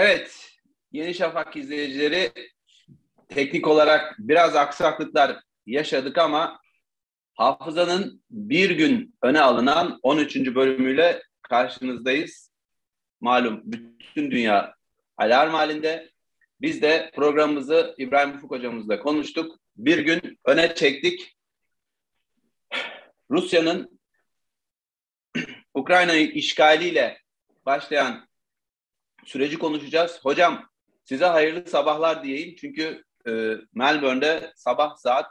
Evet, Yeni Şafak izleyicileri teknik olarak biraz aksaklıklar yaşadık ama Hafızanın bir gün öne alınan 13. bölümüyle karşınızdayız. Malum bütün dünya alarm halinde. Biz de programımızı İbrahim Ufuk hocamızla konuştuk. Bir gün öne çektik. Rusya'nın Ukrayna'yı işgaliyle başlayan süreci konuşacağız. Hocam size hayırlı sabahlar diyeyim. Çünkü e, Melbourne'de sabah saat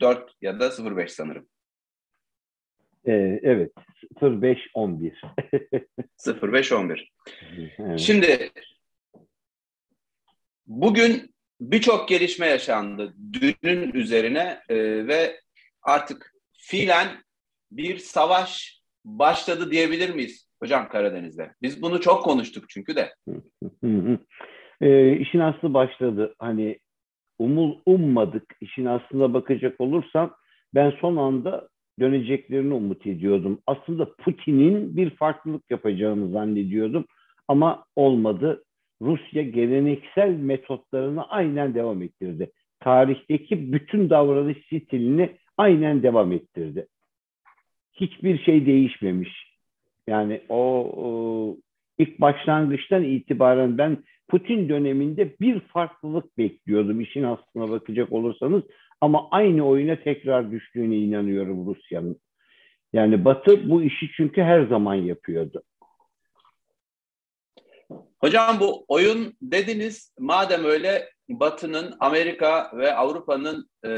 04 ya da 05 sanırım. Ee, evet 05-11. 05-11. Evet. Şimdi bugün birçok gelişme yaşandı dünün üzerine e, ve artık fiilen bir savaş başladı diyebilir miyiz hocam Karadeniz'de? Biz bunu çok konuştuk çünkü de. e, işin aslı başladı. Hani umul ummadık. işin aslına bakacak olursam ben son anda döneceklerini umut ediyordum. Aslında Putin'in bir farklılık yapacağını zannediyordum ama olmadı. Rusya geleneksel metotlarını aynen devam ettirdi. Tarihteki bütün davranış stilini aynen devam ettirdi. Hiçbir şey değişmemiş. Yani o, o ilk başlangıçtan itibaren ben Putin döneminde bir farklılık bekliyordum işin aslına bakacak olursanız ama aynı oyuna tekrar düştüğüne inanıyorum Rusya'nın. Yani Batı bu işi çünkü her zaman yapıyordu. Hocam bu oyun dediniz madem öyle Batı'nın Amerika ve Avrupa'nın e,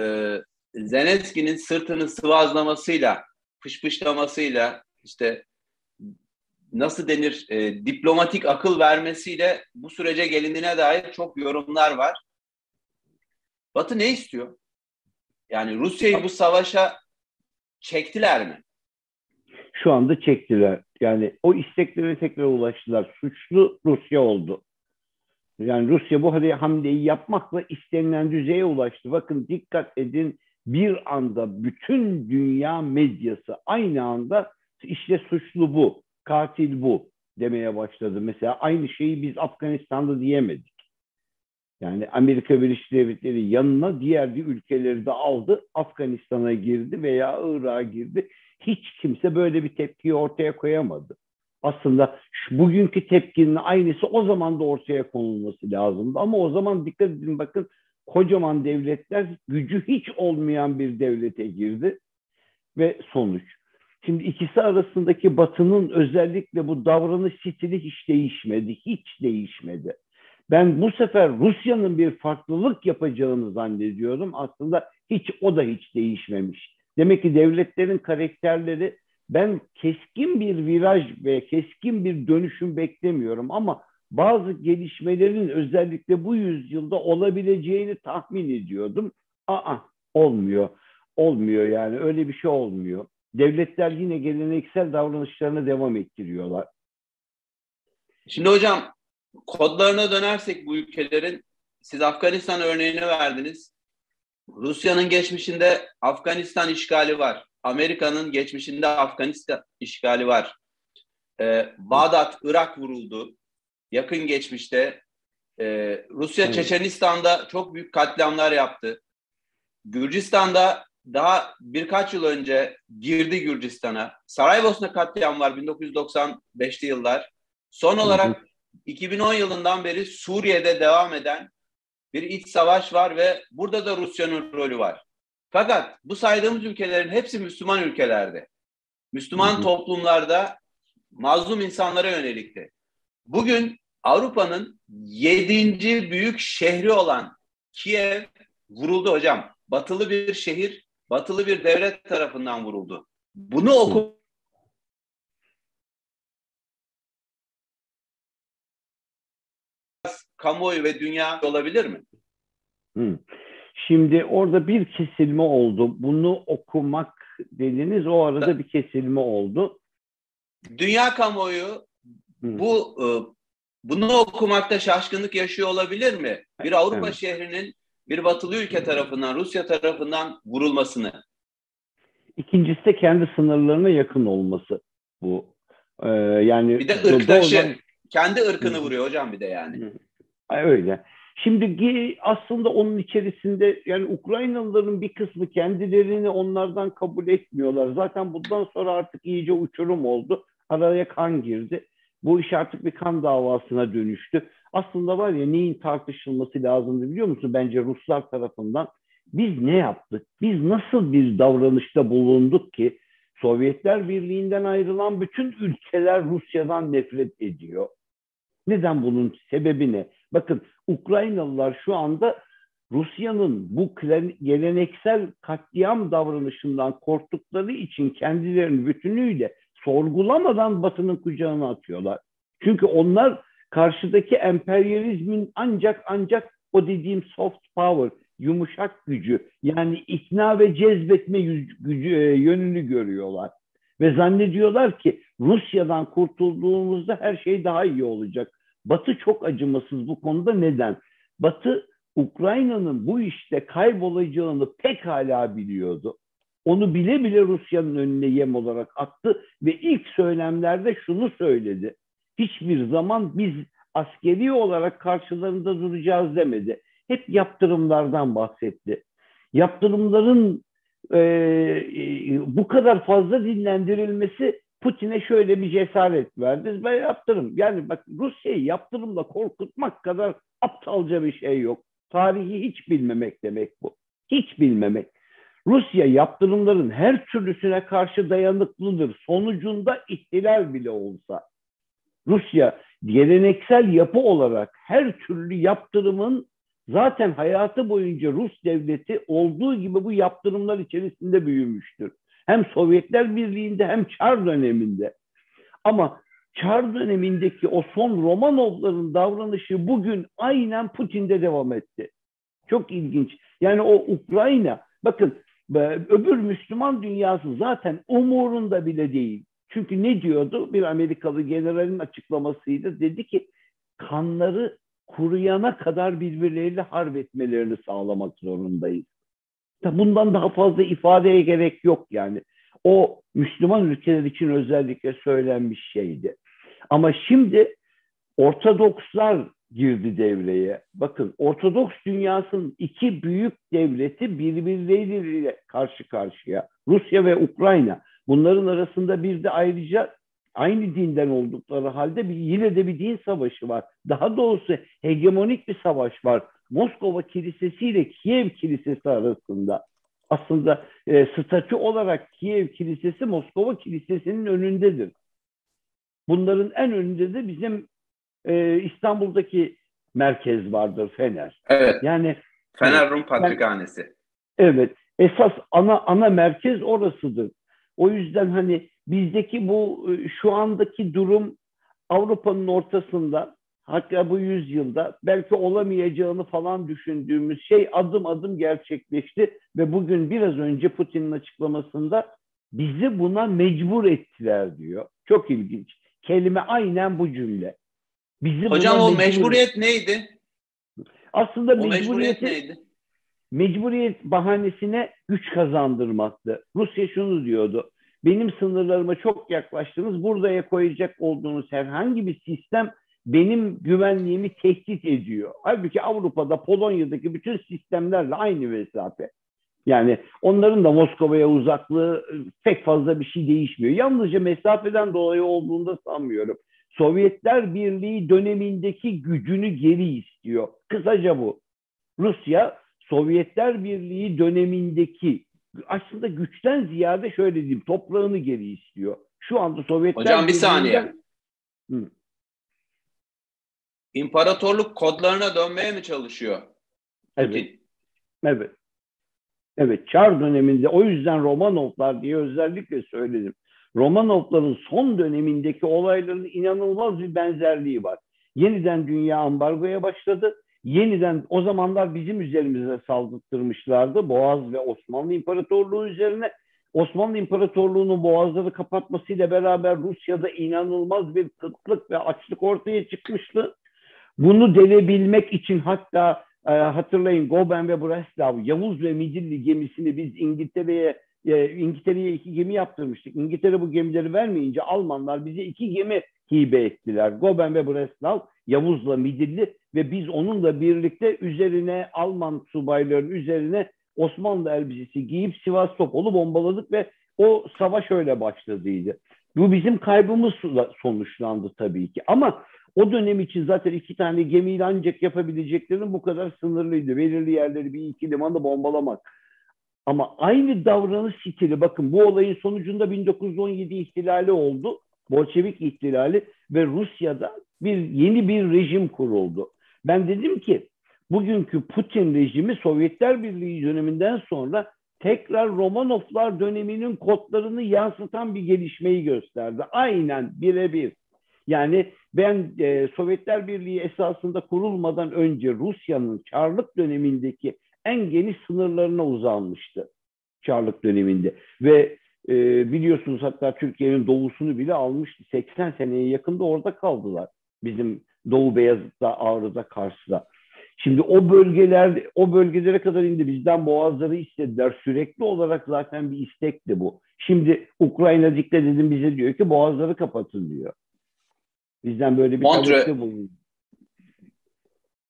Zelenski'nin sırtını sıvazlamasıyla, fışfışlamasıyla işte nasıl denir e, diplomatik akıl vermesiyle bu sürece gelindiğine dair çok yorumlar var. Batı ne istiyor? Yani Rusya'yı bu savaşa çektiler mi? Şu anda çektiler. Yani o isteklerine tekrar ulaştılar. Suçlu Rusya oldu. Yani Rusya bu hamleyi yapmakla istenilen düzeye ulaştı. Bakın dikkat edin bir anda bütün dünya medyası aynı anda işte suçlu bu katil bu demeye başladı. Mesela aynı şeyi biz Afganistan'da diyemedik. Yani Amerika Birleşik Devletleri yanına diğer bir ülkeleri de aldı. Afganistan'a girdi veya Irak'a girdi. Hiç kimse böyle bir tepkiyi ortaya koyamadı. Aslında şu, bugünkü tepkinin aynısı o zaman da ortaya konulması lazımdı. Ama o zaman dikkat edin bakın kocaman devletler gücü hiç olmayan bir devlete girdi ve sonuç. Şimdi ikisi arasındaki Batı'nın özellikle bu davranış stili hiç değişmedi. Hiç değişmedi. Ben bu sefer Rusya'nın bir farklılık yapacağını zannediyorum. Aslında hiç o da hiç değişmemiş. Demek ki devletlerin karakterleri ben keskin bir viraj ve keskin bir dönüşüm beklemiyorum ama bazı gelişmelerin özellikle bu yüzyılda olabileceğini tahmin ediyordum. Aa olmuyor. Olmuyor yani öyle bir şey olmuyor devletler yine geleneksel davranışlarına devam ettiriyorlar. Şimdi hocam kodlarına dönersek bu ülkelerin siz Afganistan örneğini verdiniz. Rusya'nın geçmişinde Afganistan işgali var. Amerika'nın geçmişinde Afganistan işgali var. Ee, Bağdat, Irak vuruldu. Yakın geçmişte e, Rusya evet. Çeçenistan'da çok büyük katliamlar yaptı. Gürcistan'da daha birkaç yıl önce girdi Gürcistan'a. Saraybosna katliam var 1995'li yıllar. Son olarak 2010 yılından beri Suriye'de devam eden bir iç savaş var ve burada da Rusya'nın rolü var. Fakat bu saydığımız ülkelerin hepsi Müslüman ülkelerde. Müslüman hı hı. toplumlarda mazlum insanlara yönelikti. Bugün Avrupa'nın yedinci büyük şehri olan Kiev vuruldu hocam. Batılı bir şehir batılı bir devlet tarafından vuruldu. Bunu oku kamuoyu ve dünya olabilir mi? Şimdi orada bir kesilme oldu. Bunu okumak dediniz o arada da, bir kesilme oldu. Dünya kamuoyu bu e, bunu okumakta şaşkınlık yaşıyor olabilir mi? Bir Avrupa evet. şehrinin bir batılı ülke tarafından, Rusya tarafından vurulmasını. İkincisi de kendi sınırlarına yakın olması bu. Ee, yani bir de ırktaşı, kendi ırkını vuruyor hocam bir de yani. Öyle. Şimdi aslında onun içerisinde yani Ukraynalıların bir kısmı kendilerini onlardan kabul etmiyorlar. Zaten bundan sonra artık iyice uçurum oldu. Araya kan girdi. Bu iş artık bir kan davasına dönüştü. Aslında var ya neyin tartışılması lazımdı biliyor musun? Bence Ruslar tarafından. Biz ne yaptık? Biz nasıl bir davranışta bulunduk ki Sovyetler Birliği'nden ayrılan bütün ülkeler Rusya'dan nefret ediyor. Neden bunun sebebi ne? Bakın Ukraynalılar şu anda Rusya'nın bu geleneksel katliam davranışından korktukları için kendilerini bütünüyle sorgulamadan Batı'nın kucağına atıyorlar. Çünkü onlar karşıdaki emperyalizmin ancak ancak o dediğim soft power, yumuşak gücü yani ikna ve cezbetme gücü, e, yönünü görüyorlar. Ve zannediyorlar ki Rusya'dan kurtulduğumuzda her şey daha iyi olacak. Batı çok acımasız bu konuda neden? Batı Ukrayna'nın bu işte kaybolacağını pekala biliyordu. Onu bile bile Rusya'nın önüne yem olarak attı ve ilk söylemlerde şunu söyledi. Hiçbir zaman biz askeri olarak karşılarında duracağız demedi. Hep yaptırımlardan bahsetti. Yaptırımların e, e, bu kadar fazla dinlendirilmesi Putin'e şöyle bir cesaret verdi. Ben yaptırım. Yani bak Rusya'yı yaptırımla korkutmak kadar aptalca bir şey yok. Tarihi hiç bilmemek demek bu. Hiç bilmemek. Rusya yaptırımların her türlüsüne karşı dayanıklıdır. Sonucunda ihtilal bile olsa. Rusya geleneksel yapı olarak her türlü yaptırımın zaten hayatı boyunca Rus devleti olduğu gibi bu yaptırımlar içerisinde büyümüştür. Hem Sovyetler Birliği'nde hem Çar döneminde. Ama Çar dönemindeki o son Romanovların davranışı bugün aynen Putin'de devam etti. Çok ilginç. Yani o Ukrayna, bakın öbür Müslüman dünyası zaten umurunda bile değil. Çünkü ne diyordu? Bir Amerikalı generalin açıklamasıydı. Dedi ki kanları kuruyana kadar birbirleriyle harp etmelerini sağlamak zorundayız. Bundan daha fazla ifadeye gerek yok yani. O Müslüman ülkeler için özellikle söylenmiş şeydi. Ama şimdi Ortodokslar girdi devreye. Bakın Ortodoks dünyasının iki büyük devleti birbirleriyle karşı karşıya. Rusya ve Ukrayna. Bunların arasında bir de ayrıca aynı dinden oldukları halde bir, yine de bir din savaşı var. Daha doğrusu hegemonik bir savaş var. Moskova Kilisesi ile Kiev Kilisesi arasında. Aslında e, statü olarak Kiev Kilisesi Moskova Kilisesi'nin önündedir. Bunların en önünde de bizim e, İstanbul'daki merkez vardır Fener. Evet. Yani Fener Rum Patrikhanesi. Evet. Esas ana ana merkez orasıdır. O yüzden hani bizdeki bu e, şu andaki durum Avrupa'nın ortasında hatta bu yüzyılda belki olamayacağını falan düşündüğümüz şey adım adım gerçekleşti ve bugün biraz önce Putin'in açıklamasında bizi buna mecbur ettiler diyor. Çok ilginç. Kelime aynen bu cümle. Bizi Hocam o mecburiyet neydi? Aslında o mecburiyet neydi? Mecburiyet bahanesine güç kazandırmaktı. Rusya şunu diyordu. Benim sınırlarıma çok yaklaştınız. Buradaya koyacak olduğunuz herhangi bir sistem benim güvenliğimi tehdit ediyor. Halbuki Avrupa'da Polonya'daki bütün sistemlerle aynı mesafe. Yani onların da Moskova'ya uzaklığı e, pek fazla bir şey değişmiyor. Yalnızca mesafeden dolayı olduğunda sanmıyorum. Sovyetler Birliği dönemindeki gücünü geri istiyor. Kısaca bu. Rusya Sovyetler Birliği dönemindeki aslında güçten ziyade şöyle diyeyim toprağını geri istiyor. Şu anda Sovyetler Hocam bir saniye. Hı. İmparatorluk kodlarına dönmeye mi çalışıyor? Evet. Putin? Evet. Evet, Çar döneminde o yüzden Romanovlar diye özellikle söyledim. Romanovların son dönemindeki olayların inanılmaz bir benzerliği var. Yeniden dünya ambargoya başladı. Yeniden o zamanlar bizim üzerimize saldırtırmışlardı. Boğaz ve Osmanlı İmparatorluğu üzerine. Osmanlı İmparatorluğu'nun boğazları kapatmasıyla beraber Rusya'da inanılmaz bir kıtlık ve açlık ortaya çıkmıştı. Bunu delebilmek için hatta e, hatırlayın Goben ve Breslau, Yavuz ve Midilli gemisini biz İngiltere'ye e, İngiltere'ye iki gemi yaptırmıştık. İngiltere bu gemileri vermeyince Almanlar bize iki gemi hibe ettiler. Goben ve Breslau, Yavuz'la Midilli ve biz onunla birlikte üzerine Alman subayların üzerine Osmanlı elbisesi giyip Sivas Topol'u bombaladık ve o savaş öyle başladıydı. Bu bizim kaybımız sonuçlandı tabii ki. Ama o dönem için zaten iki tane gemiyle ancak yapabileceklerinin bu kadar sınırlıydı. Belirli yerleri bir iki limanı bombalamak. Ama aynı davranış stili bakın bu olayın sonucunda 1917 ihtilali oldu. Bolşevik ihtilali ve Rusya'da bir yeni bir rejim kuruldu. Ben dedim ki bugünkü Putin rejimi Sovyetler Birliği döneminden sonra tekrar Romanovlar döneminin kodlarını yansıtan bir gelişmeyi gösterdi. Aynen birebir. Yani ben e, Sovyetler Birliği esasında kurulmadan önce Rusya'nın Çarlık dönemindeki en geniş sınırlarına uzanmıştı. Çarlık döneminde. Ve e, biliyorsunuz hatta Türkiye'nin doğusunu bile almıştı. 80 seneye yakında orada kaldılar. Bizim Doğu Beyazıt'ta, Ağrı'da, Kars'ta. Şimdi o bölgeler, o bölgelere kadar indi. Bizden boğazları istediler. Sürekli olarak zaten bir istekti bu. Şimdi Ukrayna dikkat edin bize diyor ki boğazları kapatın diyor. Bizden böyle bir talepte bulunuyor.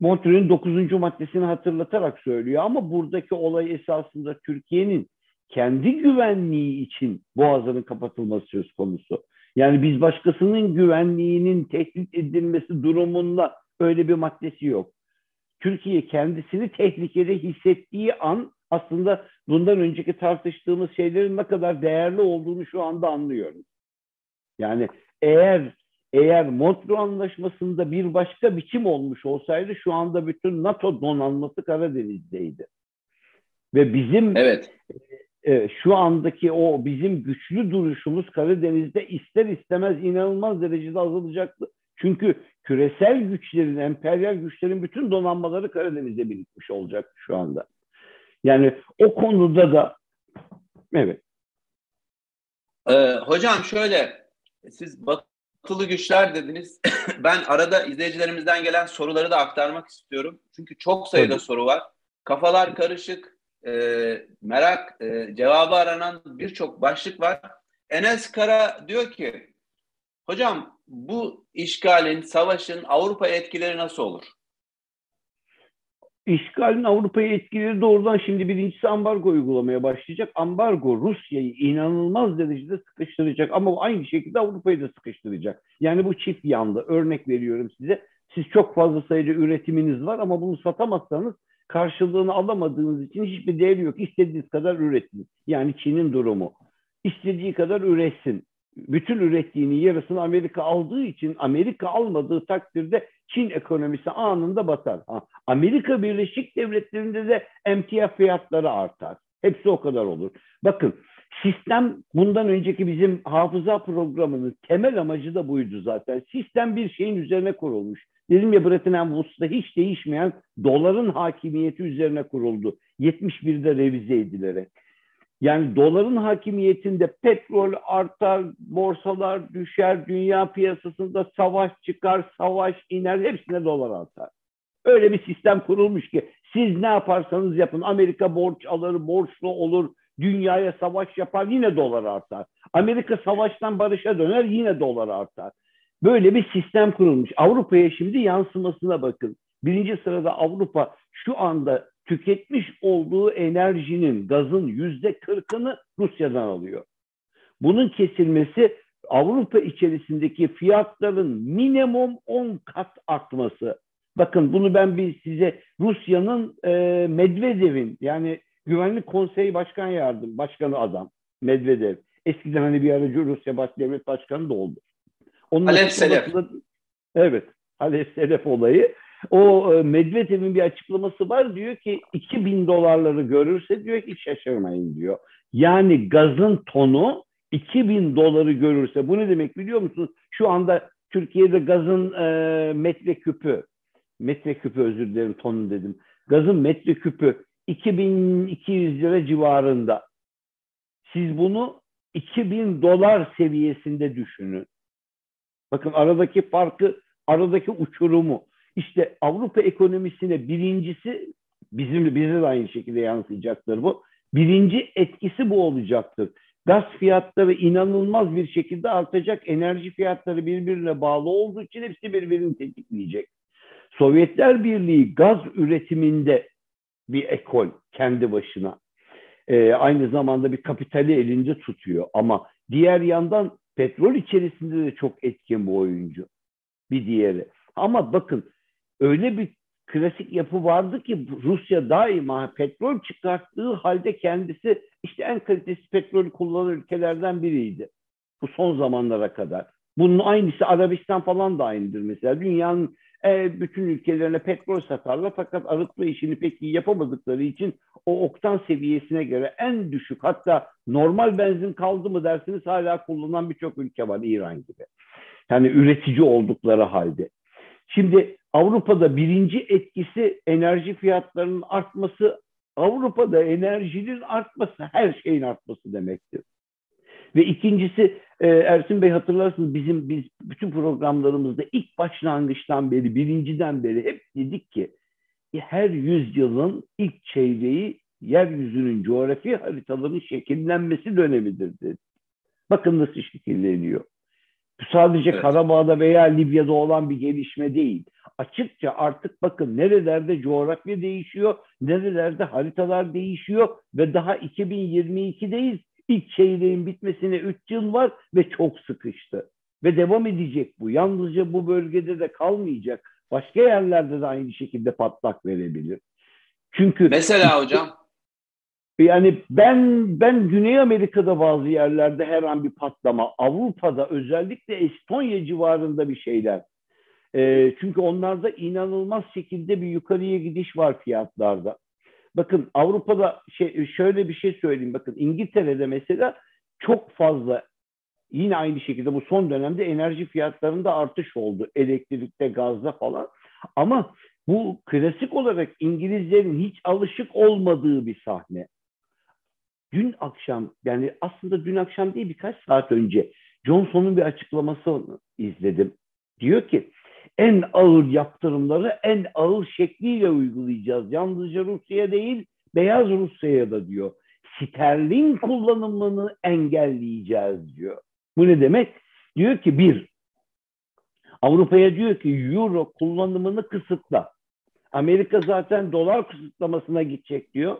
Montreux'ün 9. maddesini hatırlatarak söylüyor ama buradaki olay esasında Türkiye'nin kendi güvenliği için boğazların kapatılması söz konusu. Yani biz başkasının güvenliğinin tehdit edilmesi durumunda öyle bir maddesi yok. Türkiye kendisini tehlikede hissettiği an aslında bundan önceki tartıştığımız şeylerin ne kadar değerli olduğunu şu anda anlıyoruz. Yani eğer eğer Montreux Anlaşması'nda bir başka biçim olmuş olsaydı şu anda bütün NATO donanması Karadeniz'deydi. Ve bizim evet. E, şu andaki o bizim güçlü duruşumuz Karadeniz'de ister istemez inanılmaz derecede azalacaktı. Çünkü küresel güçlerin, emperyal güçlerin bütün donanmaları Karadeniz'de birikmiş olacak şu anda. Yani o konuda da evet. Ee, hocam şöyle siz batılı güçler dediniz. ben arada izleyicilerimizden gelen soruları da aktarmak istiyorum. Çünkü çok sayıda Tabii. soru var. Kafalar karışık, e, merak, e, cevabı aranan birçok başlık var. Enes Kara diyor ki, hocam bu işgalin, savaşın Avrupa'ya etkileri nasıl olur? İşgalin Avrupa'ya etkileri doğrudan şimdi birincisi ambargo uygulamaya başlayacak. Ambargo Rusya'yı inanılmaz derecede sıkıştıracak ama aynı şekilde Avrupa'yı da sıkıştıracak. Yani bu çift yandı. Örnek veriyorum size. Siz çok fazla sayıda üretiminiz var ama bunu satamazsanız karşılığını alamadığınız için hiçbir değeri yok. İstediğiniz kadar üretin. Yani Çin'in durumu. İstediği kadar üretsin bütün ürettiğini yarısını Amerika aldığı için Amerika almadığı takdirde Çin ekonomisi anında batar. Ha, Amerika Birleşik Devletleri'nde de emtia fiyatları artar. Hepsi o kadar olur. Bakın sistem bundan önceki bizim hafıza programının temel amacı da buydu zaten. Sistem bir şeyin üzerine kurulmuş. Dedim ya Bretton Woods'ta hiç değişmeyen doların hakimiyeti üzerine kuruldu. 71'de revize edilerek. Yani doların hakimiyetinde petrol artar, borsalar düşer, dünya piyasasında savaş çıkar, savaş iner, hepsine dolar artar. Öyle bir sistem kurulmuş ki siz ne yaparsanız yapın. Amerika borç alır, borçlu olur, dünyaya savaş yapar, yine dolar artar. Amerika savaştan barışa döner, yine dolar artar. Böyle bir sistem kurulmuş. Avrupa'ya şimdi yansımasına bakın. Birinci sırada Avrupa şu anda tüketmiş olduğu enerjinin, gazın yüzde kırkını Rusya'dan alıyor. Bunun kesilmesi Avrupa içerisindeki fiyatların minimum 10 kat artması. Bakın bunu ben bir size Rusya'nın e, Medvedev'in yani Güvenlik Konseyi Başkan Yardım Başkanı adam Medvedev. Eskiden hani bir aracı Rusya Baş Devlet Başkanı da oldu. Onun Halef Selef. Evet. Halef Selef olayı. O e, Medvedev'in bir açıklaması var diyor ki 2000 dolarları görürse diyor ki şaşırmayın diyor. Yani gazın tonu 2000 doları görürse bu ne demek biliyor musunuz? Şu anda Türkiye'de gazın e, metreküpü metreküpü özür dilerim tonu dedim. Gazın metreküpü 2200 lira civarında. Siz bunu 2000 dolar seviyesinde düşünün. Bakın aradaki farkı, aradaki uçurumu. İşte Avrupa ekonomisine birincisi bizim bize de aynı şekilde yansıyacaktır bu. Birinci etkisi bu olacaktır. Gaz fiyatları inanılmaz bir şekilde artacak. Enerji fiyatları birbirine bağlı olduğu için hepsi birbirini tetikleyecek. Sovyetler Birliği gaz üretiminde bir ekol kendi başına. Ee, aynı zamanda bir kapitali elinde tutuyor. Ama diğer yandan petrol içerisinde de çok etkin bu oyuncu. Bir diğeri. Ama bakın öyle bir klasik yapı vardı ki Rusya daima petrol çıkarttığı halde kendisi işte en kalitesi petrol kullanan ülkelerden biriydi. Bu son zamanlara kadar. Bunun aynısı Arabistan falan da aynıdır mesela. Dünyanın e, bütün ülkelerine petrol satarlar fakat arıtma işini pek iyi yapamadıkları için o oktan seviyesine göre en düşük hatta normal benzin kaldı mı dersiniz hala kullanan birçok ülke var İran gibi. Yani üretici oldukları halde. Şimdi Avrupa'da birinci etkisi enerji fiyatlarının artması, Avrupa'da enerjinin artması her şeyin artması demektir. Ve ikincisi e, Ersin Bey hatırlarsınız bizim biz bütün programlarımızda ilk başlangıçtan beri, birinciden beri hep dedik ki her yüzyılın ilk çeyreği yeryüzünün coğrafi haritalarının şekillenmesi dönemidir dedi. Bakın nasıl şekilleniyor. Bu sadece evet. Karabağ'da veya Libya'da olan bir gelişme değil. Açıkça artık bakın nerelerde coğrafya değişiyor, nerelerde haritalar değişiyor ve daha 2022'deyiz. İlk çeyreğin bitmesine 3 yıl var ve çok sıkıştı. Ve devam edecek bu. Yalnızca bu bölgede de kalmayacak. Başka yerlerde de aynı şekilde patlak verebilir. Çünkü Mesela hocam yani ben ben Güney Amerika'da bazı yerlerde her an bir patlama, Avrupa'da özellikle Estonya civarında bir şeyler. E, çünkü onlarda inanılmaz şekilde bir yukarıya gidiş var fiyatlarda. Bakın Avrupa'da şey, şöyle bir şey söyleyeyim. Bakın İngiltere'de mesela çok fazla yine aynı şekilde bu son dönemde enerji fiyatlarında artış oldu. Elektrikte, gazda falan. Ama bu klasik olarak İngilizlerin hiç alışık olmadığı bir sahne dün akşam yani aslında dün akşam değil birkaç saat önce Johnson'un bir açıklamasını izledim. Diyor ki en ağır yaptırımları en ağır şekliyle uygulayacağız. Yalnızca Rusya'ya değil Beyaz Rusya'ya da diyor. Sterlin kullanımını engelleyeceğiz diyor. Bu ne demek? Diyor ki bir, Avrupa'ya diyor ki euro kullanımını kısıtla. Amerika zaten dolar kısıtlamasına gidecek diyor.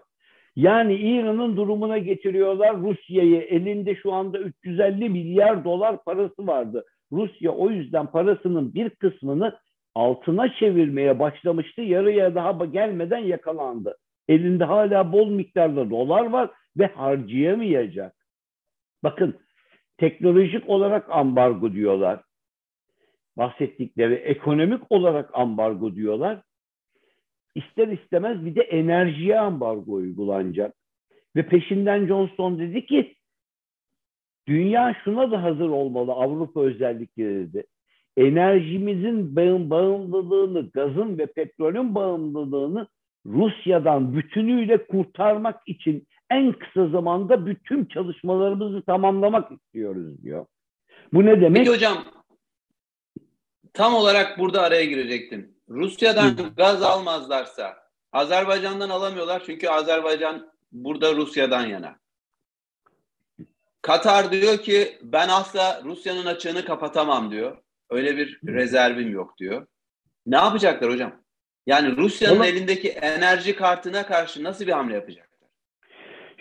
Yani İran'ın durumuna getiriyorlar Rusya'yı. Elinde şu anda 350 milyar dolar parası vardı. Rusya o yüzden parasının bir kısmını altına çevirmeye başlamıştı. Yarıya daha gelmeden yakalandı. Elinde hala bol miktarda dolar var ve harcayamayacak. Bakın teknolojik olarak ambargo diyorlar. Bahsettikleri ekonomik olarak ambargo diyorlar ister istemez bir de enerjiye ambargo uygulanacak. Ve peşinden Johnson dedi ki dünya şuna da hazır olmalı Avrupa özellikle dedi. Enerjimizin bağımlılığını, gazın ve petrolün bağımlılığını Rusya'dan bütünüyle kurtarmak için en kısa zamanda bütün çalışmalarımızı tamamlamak istiyoruz diyor. Bu ne demek? Peki hocam tam olarak burada araya girecektim. Rusya'dan Hı. gaz almazlarsa Azerbaycan'dan alamıyorlar çünkü Azerbaycan burada Rusya'dan yana. Katar diyor ki ben asla Rusya'nın açığını kapatamam diyor. Öyle bir rezervim yok diyor. Ne yapacaklar hocam? Yani Rusya'nın Ama, elindeki enerji kartına karşı nasıl bir hamle yapacak?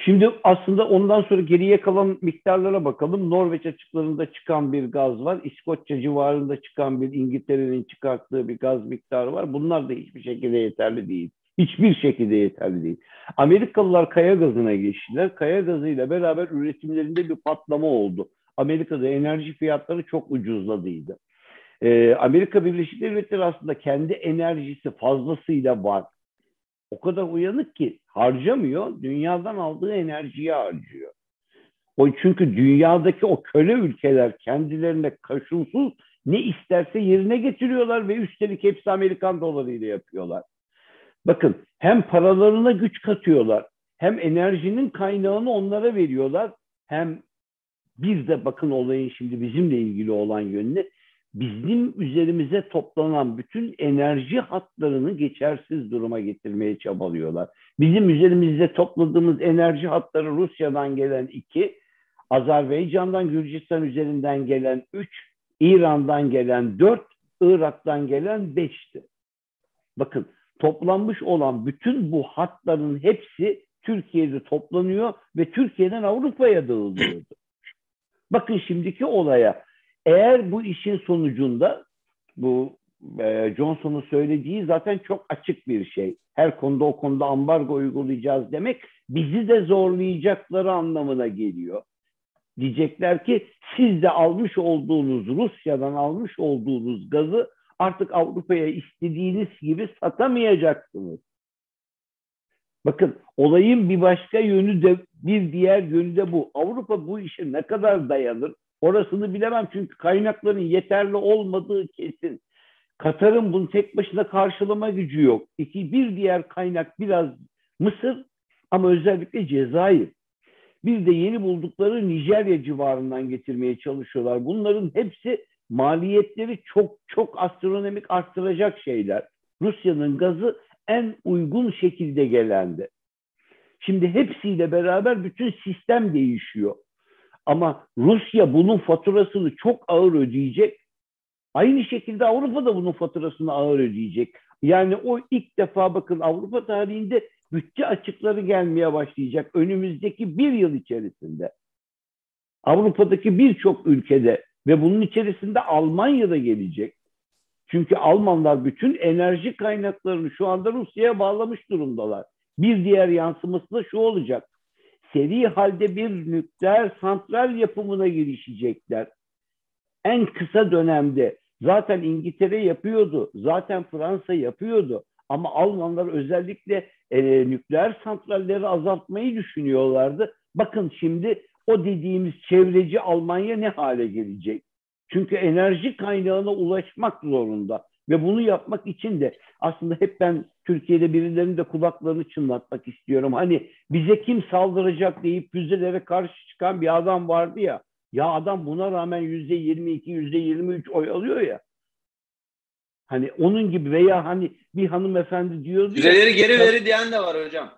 Şimdi aslında ondan sonra geriye kalan miktarlara bakalım. Norveç açıklarında çıkan bir gaz var. İskoçya civarında çıkan bir İngiltere'nin çıkarttığı bir gaz miktarı var. Bunlar da hiçbir şekilde yeterli değil. Hiçbir şekilde yeterli değil. Amerikalılar kaya gazına geçtiler. Kaya gazıyla beraber üretimlerinde bir patlama oldu. Amerika'da enerji fiyatları çok ucuzladıydı. Ee, Amerika Birleşik Devletleri aslında kendi enerjisi fazlasıyla var o kadar uyanık ki harcamıyor, dünyadan aldığı enerjiyi harcıyor. O çünkü dünyadaki o köle ülkeler kendilerine koşulsuz ne isterse yerine getiriyorlar ve üstelik hepsi Amerikan dolarıyla yapıyorlar. Bakın hem paralarına güç katıyorlar, hem enerjinin kaynağını onlara veriyorlar, hem bir de bakın olayın şimdi bizimle ilgili olan yönüne bizim üzerimize toplanan bütün enerji hatlarını geçersiz duruma getirmeye çabalıyorlar. Bizim üzerimizde topladığımız enerji hatları Rusya'dan gelen iki, Azerbaycan'dan, Gürcistan üzerinden gelen üç, İran'dan gelen dört, Irak'tan gelen beşti. Bakın toplanmış olan bütün bu hatların hepsi Türkiye'de toplanıyor ve Türkiye'den Avrupa'ya dağılıyordu. Bakın şimdiki olaya. Eğer bu işin sonucunda bu e, Johnson'un söylediği zaten çok açık bir şey. Her konuda o konuda ambargo uygulayacağız demek bizi de zorlayacakları anlamına geliyor. Diyecekler ki siz de almış olduğunuz Rusya'dan almış olduğunuz gazı artık Avrupa'ya istediğiniz gibi satamayacaksınız. Bakın olayın bir başka yönü de bir diğer yönü de bu. Avrupa bu işe ne kadar dayanır? Orasını bilemem çünkü kaynakların yeterli olmadığı kesin. Katar'ın bunu tek başına karşılama gücü yok. İki, bir diğer kaynak biraz Mısır ama özellikle Cezayir. Bir de yeni buldukları Nijerya civarından getirmeye çalışıyorlar. Bunların hepsi maliyetleri çok çok astronomik arttıracak şeyler. Rusya'nın gazı en uygun şekilde gelendi. Şimdi hepsiyle beraber bütün sistem değişiyor. Ama Rusya bunun faturasını çok ağır ödeyecek. Aynı şekilde Avrupa da bunun faturasını ağır ödeyecek. Yani o ilk defa bakın Avrupa tarihinde bütçe açıkları gelmeye başlayacak önümüzdeki bir yıl içerisinde. Avrupa'daki birçok ülkede ve bunun içerisinde Almanya'da gelecek. Çünkü Almanlar bütün enerji kaynaklarını şu anda Rusya'ya bağlamış durumdalar. Bir diğer yansıması da şu olacak. Seri halde bir nükleer santral yapımına girişecekler. En kısa dönemde zaten İngiltere yapıyordu, zaten Fransa yapıyordu. Ama Almanlar özellikle e, nükleer santralleri azaltmayı düşünüyorlardı. Bakın şimdi o dediğimiz çevreci Almanya ne hale gelecek? Çünkü enerji kaynağına ulaşmak zorunda. Ve bunu yapmak için de aslında hep ben Türkiye'de birilerinin de kulaklarını çınlatmak istiyorum. Hani bize kim saldıracak deyip füzelere karşı çıkan bir adam vardı ya. Ya adam buna rağmen yüzde 22, yüzde 23 oy alıyor ya. Hani onun gibi veya hani bir hanımefendi diyordu Füzeleri geri veri diyen de var hocam.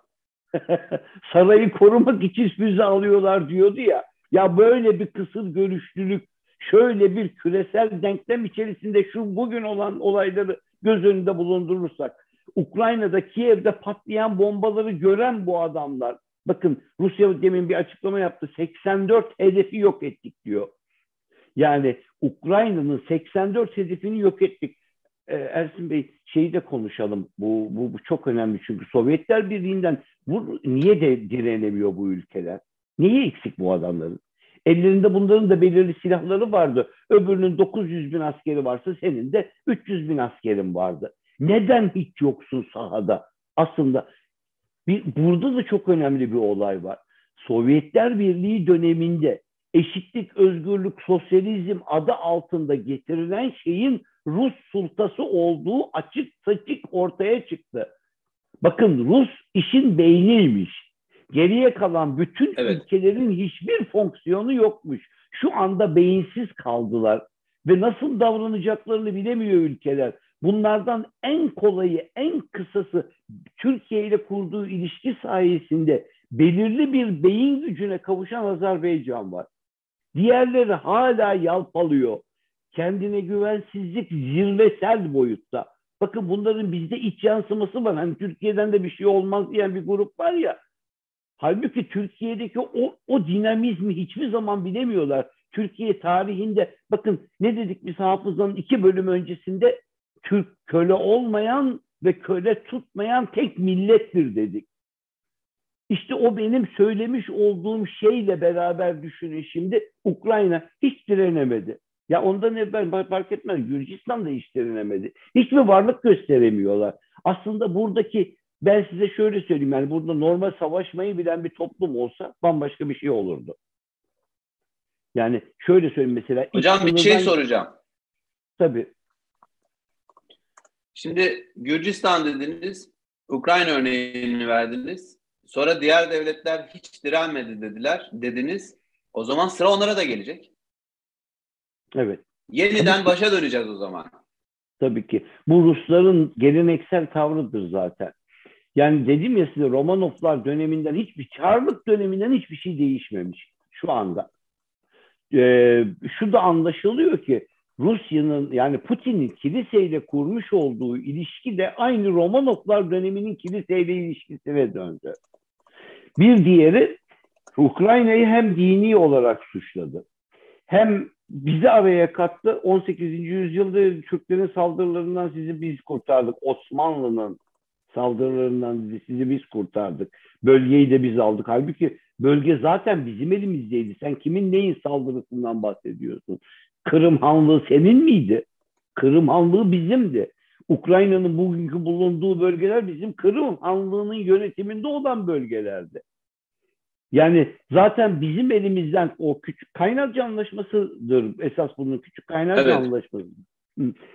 sarayı korumak için füze alıyorlar diyordu ya. Ya böyle bir kısır görüşlülük, şöyle bir küresel denklem içerisinde şu bugün olan olayları göz önünde bulundurursak, Ukrayna'da Kiev'de patlayan bombaları gören bu adamlar, bakın Rusya demin bir açıklama yaptı, 84 hedefi yok ettik diyor. Yani Ukrayna'nın 84 hedefini yok ettik. Ee, Ersin Bey şeyi de konuşalım. Bu, bu, bu çok önemli çünkü Sovyetler Birliği'nden bu, niye de direnemiyor bu ülkeler? Niye eksik bu adamların? Ellerinde bunların da belirli silahları vardı. Öbürünün 900 bin askeri varsa senin de 300 bin askerin vardı. Neden hiç yoksun sahada? Aslında bir, burada da çok önemli bir olay var. Sovyetler Birliği döneminde eşitlik, özgürlük, sosyalizm adı altında getirilen şeyin Rus sultası olduğu açık saçık ortaya çıktı. Bakın Rus işin beyniymiş. Geriye kalan bütün evet. ülkelerin hiçbir fonksiyonu yokmuş. Şu anda beyinsiz kaldılar ve nasıl davranacaklarını bilemiyor ülkeler. Bunlardan en kolayı, en kısası Türkiye ile kurduğu ilişki sayesinde belirli bir beyin gücüne kavuşan Azerbaycan var. Diğerleri hala yalpalıyor. Kendine güvensizlik zirvesel boyutta. Bakın bunların bizde iç yansıması var. Hani Türkiye'den de bir şey olmaz diyen bir grup var ya. Halbuki Türkiye'deki o, o dinamizmi hiçbir zaman bilemiyorlar. Türkiye tarihinde bakın ne dedik biz hafızanın iki bölüm öncesinde Türk köle olmayan ve köle tutmayan tek millettir dedik. İşte o benim söylemiş olduğum şeyle beraber düşünün şimdi Ukrayna hiç direnemedi. Ya ondan evvel fark etmez Gürcistan da hiç direnemedi. Hiçbir varlık gösteremiyorlar. Aslında buradaki ben size şöyle söyleyeyim yani burada normal savaşmayı bilen bir toplum olsa bambaşka bir şey olurdu. Yani şöyle söyleyeyim mesela. Hocam bir şey soracağım. Tabii. Şimdi Gürcistan dediniz, Ukrayna örneğini verdiniz. Sonra diğer devletler hiç direnmedi dediler, dediniz. O zaman sıra onlara da gelecek. Evet. Yeniden başa döneceğiz o zaman. Tabii ki. Bu Rusların geleneksel tavrıdır zaten. Yani dedim ya size Romanovlar döneminden hiçbir Çarlık döneminden hiçbir şey değişmemiş şu anda. Ee, şu da anlaşılıyor ki Rusya'nın yani Putin'in kiliseyle kurmuş olduğu ilişki de aynı Romanovlar döneminin kiliseyle ilişkisine döndü. Bir diğeri Ukrayna'yı hem dini olarak suçladı. Hem bizi araya kattı. 18. yüzyılda Türklerin saldırılarından sizi biz kurtardık. Osmanlı'nın saldırılarından sizi biz kurtardık. Bölgeyi de biz aldık. Halbuki bölge zaten bizim elimizdeydi. Sen kimin neyin saldırısından bahsediyorsun? Kırım Hanlığı senin miydi? Kırım Hanlığı bizimdi. Ukrayna'nın bugünkü bulunduğu bölgeler bizim Kırım Hanlığı'nın yönetiminde olan bölgelerdi. Yani zaten bizim elimizden o küçük kaynarca anlaşmasıdır esas bunun küçük kaynarca evet. anlaşması.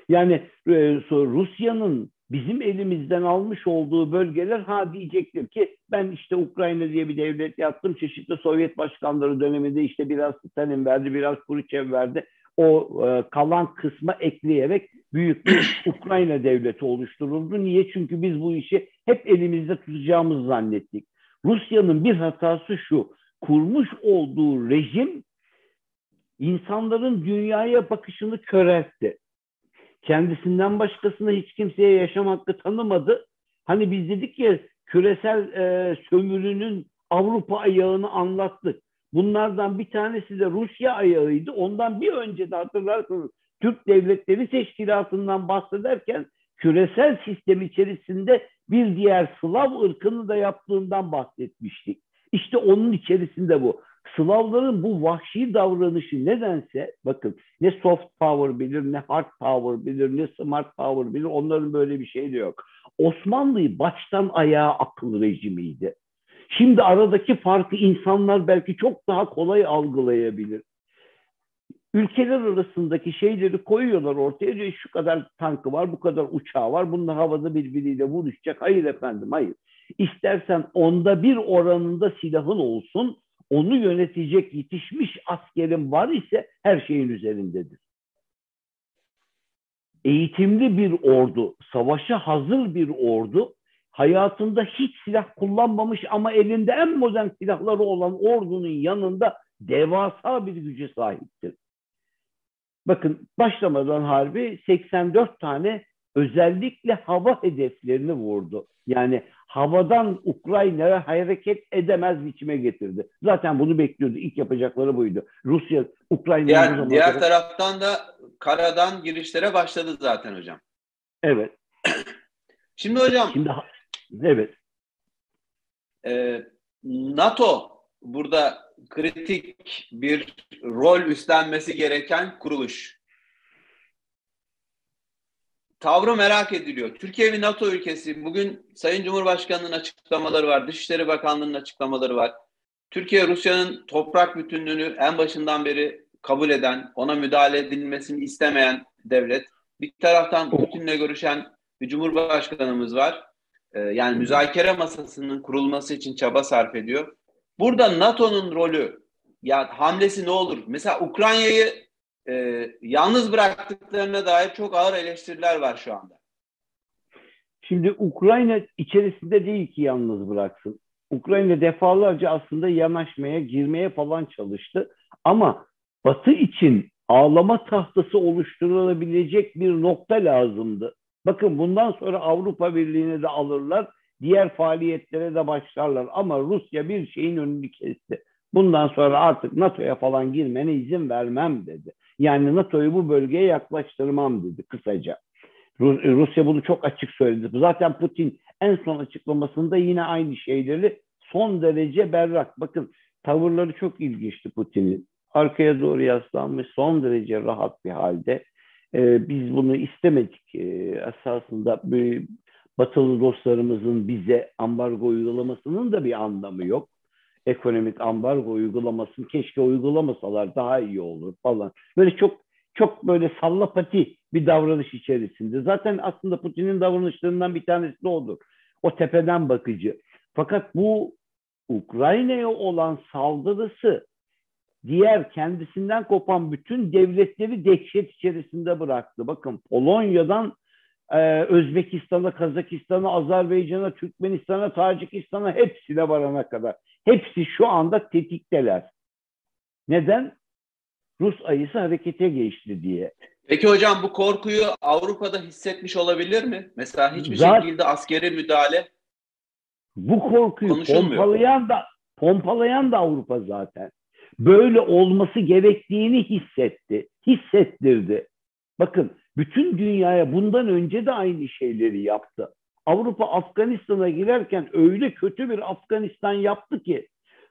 Yani e, Rusya'nın bizim elimizden almış olduğu bölgeler ha diyecektir ki ben işte Ukrayna diye bir devlet yaptım. Çeşitli Sovyet başkanları döneminde işte biraz Stalin verdi, biraz Khrushchev verdi. O e, kalan kısma ekleyerek büyük bir Ukrayna devleti oluşturuldu. Niye? Çünkü biz bu işi hep elimizde tutacağımızı zannettik. Rusya'nın bir hatası şu. Kurmuş olduğu rejim insanların dünyaya bakışını köreltti. Kendisinden başkasına hiç kimseye yaşam hakkı tanımadı. Hani biz dedik ya küresel e, sömürünün Avrupa ayağını anlattık. Bunlardan bir tanesi de Rusya ayağıydı. Ondan bir önce de hatırlarsınız Türk Devletleri Teşkilatı'ndan bahsederken küresel sistem içerisinde bir diğer Slav ırkını da yaptığından bahsetmiştik. İşte onun içerisinde bu. Slavların bu vahşi davranışı nedense bakın ne soft power bilir ne hard power bilir ne smart power bilir onların böyle bir şeyi de yok. Osmanlı'yı baştan ayağa akıl rejimiydi. Şimdi aradaki farkı insanlar belki çok daha kolay algılayabilir ülkeler arasındaki şeyleri koyuyorlar ortaya diyor şu kadar tankı var bu kadar uçağı var bunlar havada birbiriyle vuruşacak hayır efendim hayır İstersen onda bir oranında silahın olsun onu yönetecek yetişmiş askerin var ise her şeyin üzerindedir. Eğitimli bir ordu, savaşa hazır bir ordu, hayatında hiç silah kullanmamış ama elinde en modern silahları olan ordunun yanında devasa bir güce sahiptir. Bakın başlamadan harbi 84 tane özellikle hava hedeflerini vurdu. Yani havadan Ukrayna'ya hareket edemez biçime getirdi. Zaten bunu bekliyordu. İlk yapacakları buydu. Rusya Ukrayna'ya diğer, diğer kadar... taraftan da karadan girişlere başladı zaten hocam. Evet. Şimdi hocam Şimdi evet. E, NATO burada kritik bir rol üstlenmesi gereken kuruluş. Tavrı merak ediliyor. Türkiye bir NATO ülkesi. Bugün Sayın Cumhurbaşkanı'nın açıklamaları var. Dışişleri Bakanlığı'nın açıklamaları var. Türkiye Rusya'nın toprak bütünlüğünü en başından beri kabul eden, ona müdahale edilmesini istemeyen devlet. Bir taraftan Putin'le görüşen bir cumhurbaşkanımız var. Ee, yani müzakere masasının kurulması için çaba sarf ediyor. Burada NATO'nun rolü ya hamlesi ne olur? Mesela Ukrayna'yı e, yalnız bıraktıklarına dair çok ağır eleştiriler var şu anda. Şimdi Ukrayna içerisinde değil ki yalnız bıraksın. Ukrayna defalarca aslında yanaşmaya, girmeye falan çalıştı. Ama Batı için ağlama tahtası oluşturulabilecek bir nokta lazımdı. Bakın bundan sonra Avrupa Birliği'ne de alırlar diğer faaliyetlere de başlarlar. Ama Rusya bir şeyin önünü kesti. Bundan sonra artık NATO'ya falan girmene izin vermem dedi. Yani NATO'yu bu bölgeye yaklaştırmam dedi kısaca. Rusya bunu çok açık söyledi. Zaten Putin en son açıklamasında yine aynı şeyleri son derece berrak. Bakın tavırları çok ilginçti Putin'in. Arkaya doğru yaslanmış son derece rahat bir halde. Ee, biz bunu istemedik. Ee, esasında batılı dostlarımızın bize ambargo uygulamasının da bir anlamı yok. Ekonomik ambargo uygulamasını keşke uygulamasalar daha iyi olur falan. Böyle çok çok böyle sallapati bir davranış içerisinde. Zaten aslında Putin'in davranışlarından bir tanesi de odur. O tepeden bakıcı. Fakat bu Ukrayna'ya olan saldırısı diğer kendisinden kopan bütün devletleri dehşet içerisinde bıraktı. Bakın Polonya'dan e, Özbekistan'a, Kazakistan'a, Azerbaycan'a, Türkmenistan'a, Tacikistan'a hepsine varana kadar. Hepsi şu anda tetikteler. Neden? Rus ayısı harekete geçti diye. Peki hocam bu korkuyu Avrupa'da hissetmiş olabilir mi? Mesela hiçbir Zaten, şekilde askeri müdahale bu korkuyu pompalayan da pompalayan da Avrupa zaten. Böyle olması gerektiğini hissetti, hissettirdi. Bakın bütün dünyaya bundan önce de aynı şeyleri yaptı. Avrupa Afganistan'a girerken öyle kötü bir Afganistan yaptı ki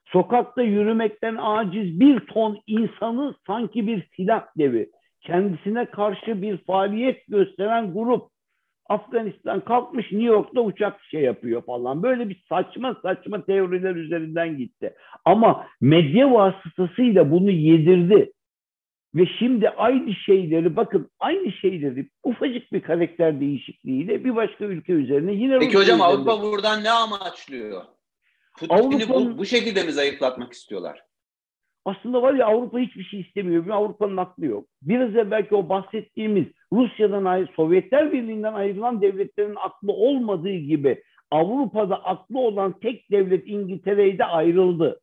sokakta yürümekten aciz bir ton insanı sanki bir silah devi kendisine karşı bir faaliyet gösteren grup Afganistan kalkmış New York'ta uçak şey yapıyor falan. Böyle bir saçma saçma teoriler üzerinden gitti. Ama medya vasıtasıyla bunu yedirdi. Ve şimdi aynı şeyleri bakın aynı şeyleri ufacık bir karakter değişikliğiyle bir başka ülke üzerine yine Peki hocam üzerinde. Avrupa buradan ne amaçlıyor? Putin'i bu, bu şekilde mi zayıflatmak istiyorlar? Aslında var ya Avrupa hiçbir şey istemiyor. Avrupa'nın aklı yok. Biraz evvelki o bahsettiğimiz Rusya'dan ayrı, Sovyetler Birliği'nden ayrılan devletlerin aklı olmadığı gibi Avrupa'da aklı olan tek devlet İngiltere'de ayrıldı.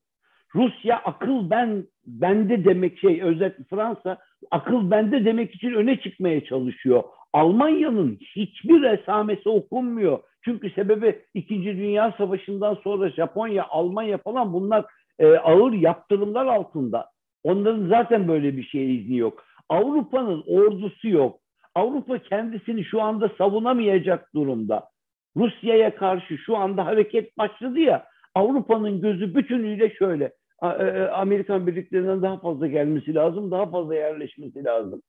Rusya akıl ben bende demek şey özellikle Fransa akıl bende demek için öne çıkmaya çalışıyor. Almanya'nın hiçbir esamesi okunmuyor. Çünkü sebebi İkinci Dünya Savaşı'ndan sonra Japonya, Almanya falan bunlar e, ağır yaptırımlar altında. Onların zaten böyle bir şeye izni yok. Avrupa'nın ordusu yok. Avrupa kendisini şu anda savunamayacak durumda. Rusya'ya karşı şu anda hareket başladı ya. Avrupa'nın gözü bütünüyle şöyle. E, e, Amerikan birliklerinden daha fazla gelmesi lazım, daha fazla yerleşmesi lazım.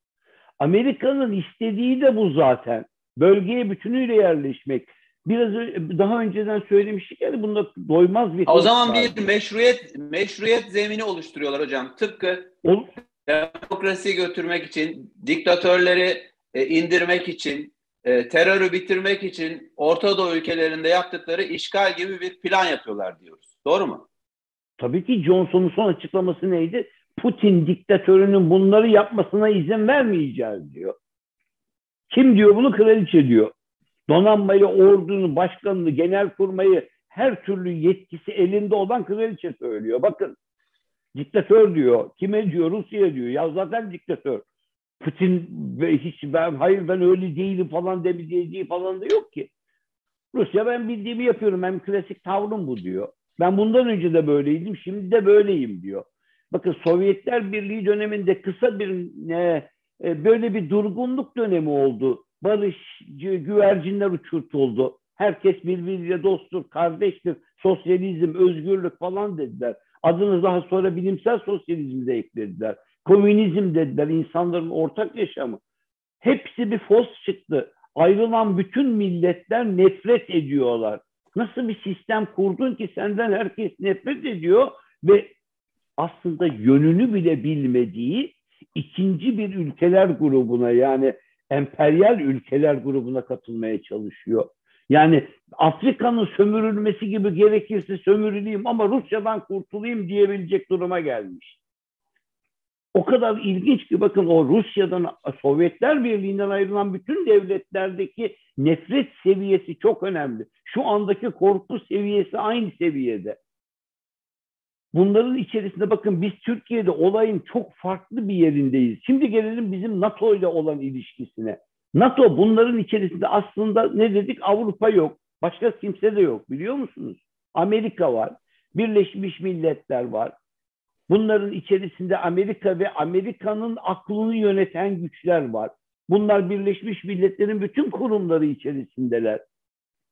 Amerika'nın istediği de bu zaten. Bölgeye bütünüyle yerleşmek biraz daha önceden söylemiştik yani bunda doymaz bir... O zaman var. bir meşruiyet meşruiyet zemini oluşturuyorlar hocam. Tıpkı Ol... demokrasiyi götürmek için, diktatörleri e, indirmek için, terörü bitirmek için Orta Doğu ülkelerinde yaptıkları işgal gibi bir plan yapıyorlar diyoruz. Doğru mu? Tabii ki Johnson'un son açıklaması neydi? Putin diktatörünün bunları yapmasına izin vermeyeceğiz diyor. Kim diyor bunu? Kraliçe diyor donanmayı, ordunun başkanını, genel kurmayı her türlü yetkisi elinde olan kraliçe söylüyor. Bakın diktatör diyor. Kime diyor? Rusya diyor. Ya zaten diktatör. Putin hiç ben hayır ben öyle değilim falan demeyeceği falan da yok ki. Rusya ben bildiğimi yapıyorum. Hem klasik tavrım bu diyor. Ben bundan önce de böyleydim. Şimdi de böyleyim diyor. Bakın Sovyetler Birliği döneminde kısa bir e, e böyle bir durgunluk dönemi oldu barışçı güvercinler uçurtuldu. Herkes birbiriyle dosttur, kardeştir, sosyalizm, özgürlük falan dediler. Adını daha sonra bilimsel sosyalizmi de eklediler. Komünizm dediler, insanların ortak yaşamı. Hepsi bir fos çıktı. Ayrılan bütün milletler nefret ediyorlar. Nasıl bir sistem kurdun ki senden herkes nefret ediyor ve aslında yönünü bile bilmediği ikinci bir ülkeler grubuna yani emperyal ülkeler grubuna katılmaya çalışıyor. Yani Afrika'nın sömürülmesi gibi gerekirse sömürüleyim ama Rusya'dan kurtulayım diyebilecek duruma gelmiş. O kadar ilginç ki bakın o Rusya'dan Sovyetler Birliği'nden ayrılan bütün devletlerdeki nefret seviyesi çok önemli. Şu andaki korku seviyesi aynı seviyede. Bunların içerisinde bakın biz Türkiye'de olayın çok farklı bir yerindeyiz. Şimdi gelelim bizim NATO ile olan ilişkisine. NATO bunların içerisinde aslında ne dedik Avrupa yok. Başka kimse de yok biliyor musunuz? Amerika var. Birleşmiş Milletler var. Bunların içerisinde Amerika ve Amerika'nın aklını yöneten güçler var. Bunlar Birleşmiş Milletler'in bütün kurumları içerisindeler.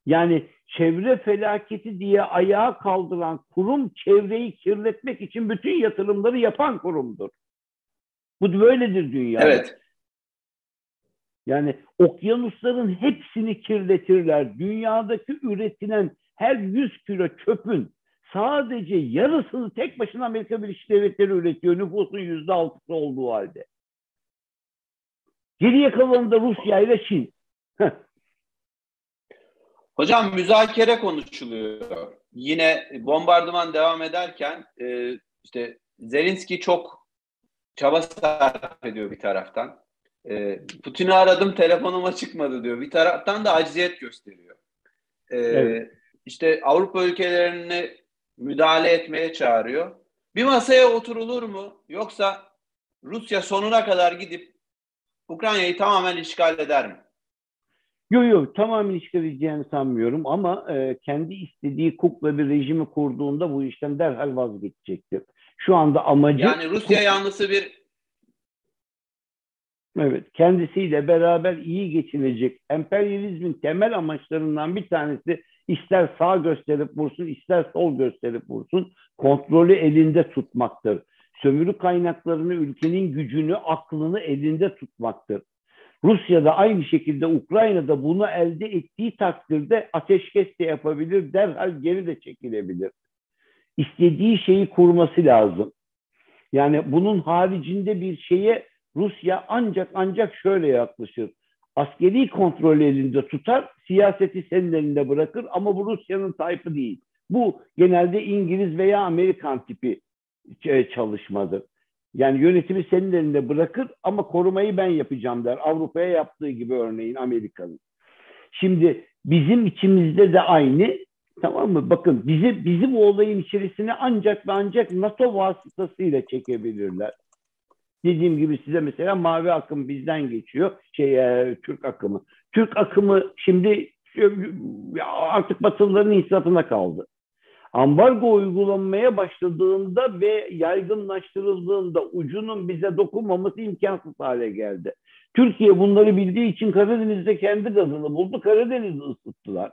Yani çevre felaketi diye ayağa kaldıran kurum çevreyi kirletmek için bütün yatırımları yapan kurumdur. Bu böyledir dünya. Evet. Yani okyanusların hepsini kirletirler. Dünyadaki üretilen her 100 kilo çöpün sadece yarısını tek başına Amerika Birleşik Devletleri üretiyor. Nüfusun yüzde altısı olduğu halde. Geriye kalanı da Rusya ile Çin. Hocam müzakere konuşuluyor. Yine bombardıman devam ederken e, işte Zelenski çok çaba sarf ediyor bir taraftan. E, Putin'i aradım telefonuma çıkmadı diyor. Bir taraftan da aciziyet gösteriyor. E, evet. İşte Avrupa ülkelerini müdahale etmeye çağırıyor. Bir masaya oturulur mu? Yoksa Rusya sonuna kadar gidip Ukrayna'yı tamamen işgal eder mi? Yok yok tamamen edeceğini sanmıyorum ama e, kendi istediği kukla bir rejimi kurduğunda bu işten derhal vazgeçecektir. Şu anda amacı... Yani Rusya yanlısı bir... Evet, kendisiyle beraber iyi geçinecek. Emperyalizmin temel amaçlarından bir tanesi ister sağ gösterip vursun, ister sol gösterip vursun, kontrolü elinde tutmaktır. Sömürü kaynaklarını, ülkenin gücünü, aklını elinde tutmaktır. Rusya da aynı şekilde Ukrayna'da bunu elde ettiği takdirde ateşkes de yapabilir, derhal geri de çekilebilir. İstediği şeyi kurması lazım. Yani bunun haricinde bir şeye Rusya ancak ancak şöyle yaklaşır. Askeri kontrol elinde tutar, siyaseti senin elinde bırakır ama bu Rusya'nın tayfı değil. Bu genelde İngiliz veya Amerikan tipi çalışmadır. Yani yönetimi senin elinde bırakır ama korumayı ben yapacağım der. Avrupa'ya yaptığı gibi örneğin Amerika'nın. Şimdi bizim içimizde de aynı tamam mı? Bakın bizi bizi bu olayın içerisine ancak ve ancak NATO vasıtasıyla çekebilirler. Dediğim gibi size mesela mavi akım bizden geçiyor. Şey e, Türk akımı. Türk akımı şimdi artık Batılıların insafına kaldı ambargo uygulanmaya başladığında ve yaygınlaştırıldığında ucunun bize dokunmaması imkansız hale geldi. Türkiye bunları bildiği için Karadeniz'de kendi gazını buldu. Karadeniz'i ısıttılar.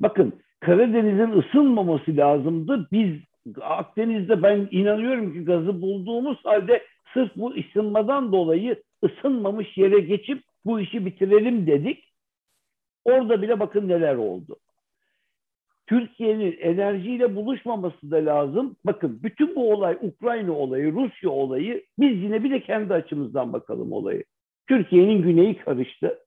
Bakın Karadeniz'in ısınmaması lazımdı. Biz Akdeniz'de ben inanıyorum ki gazı bulduğumuz halde sırf bu ısınmadan dolayı ısınmamış yere geçip bu işi bitirelim dedik. Orada bile bakın neler oldu. Türkiye'nin enerjiyle buluşmaması da lazım. Bakın bütün bu olay Ukrayna olayı, Rusya olayı biz yine bir de kendi açımızdan bakalım olayı. Türkiye'nin güneyi karıştı.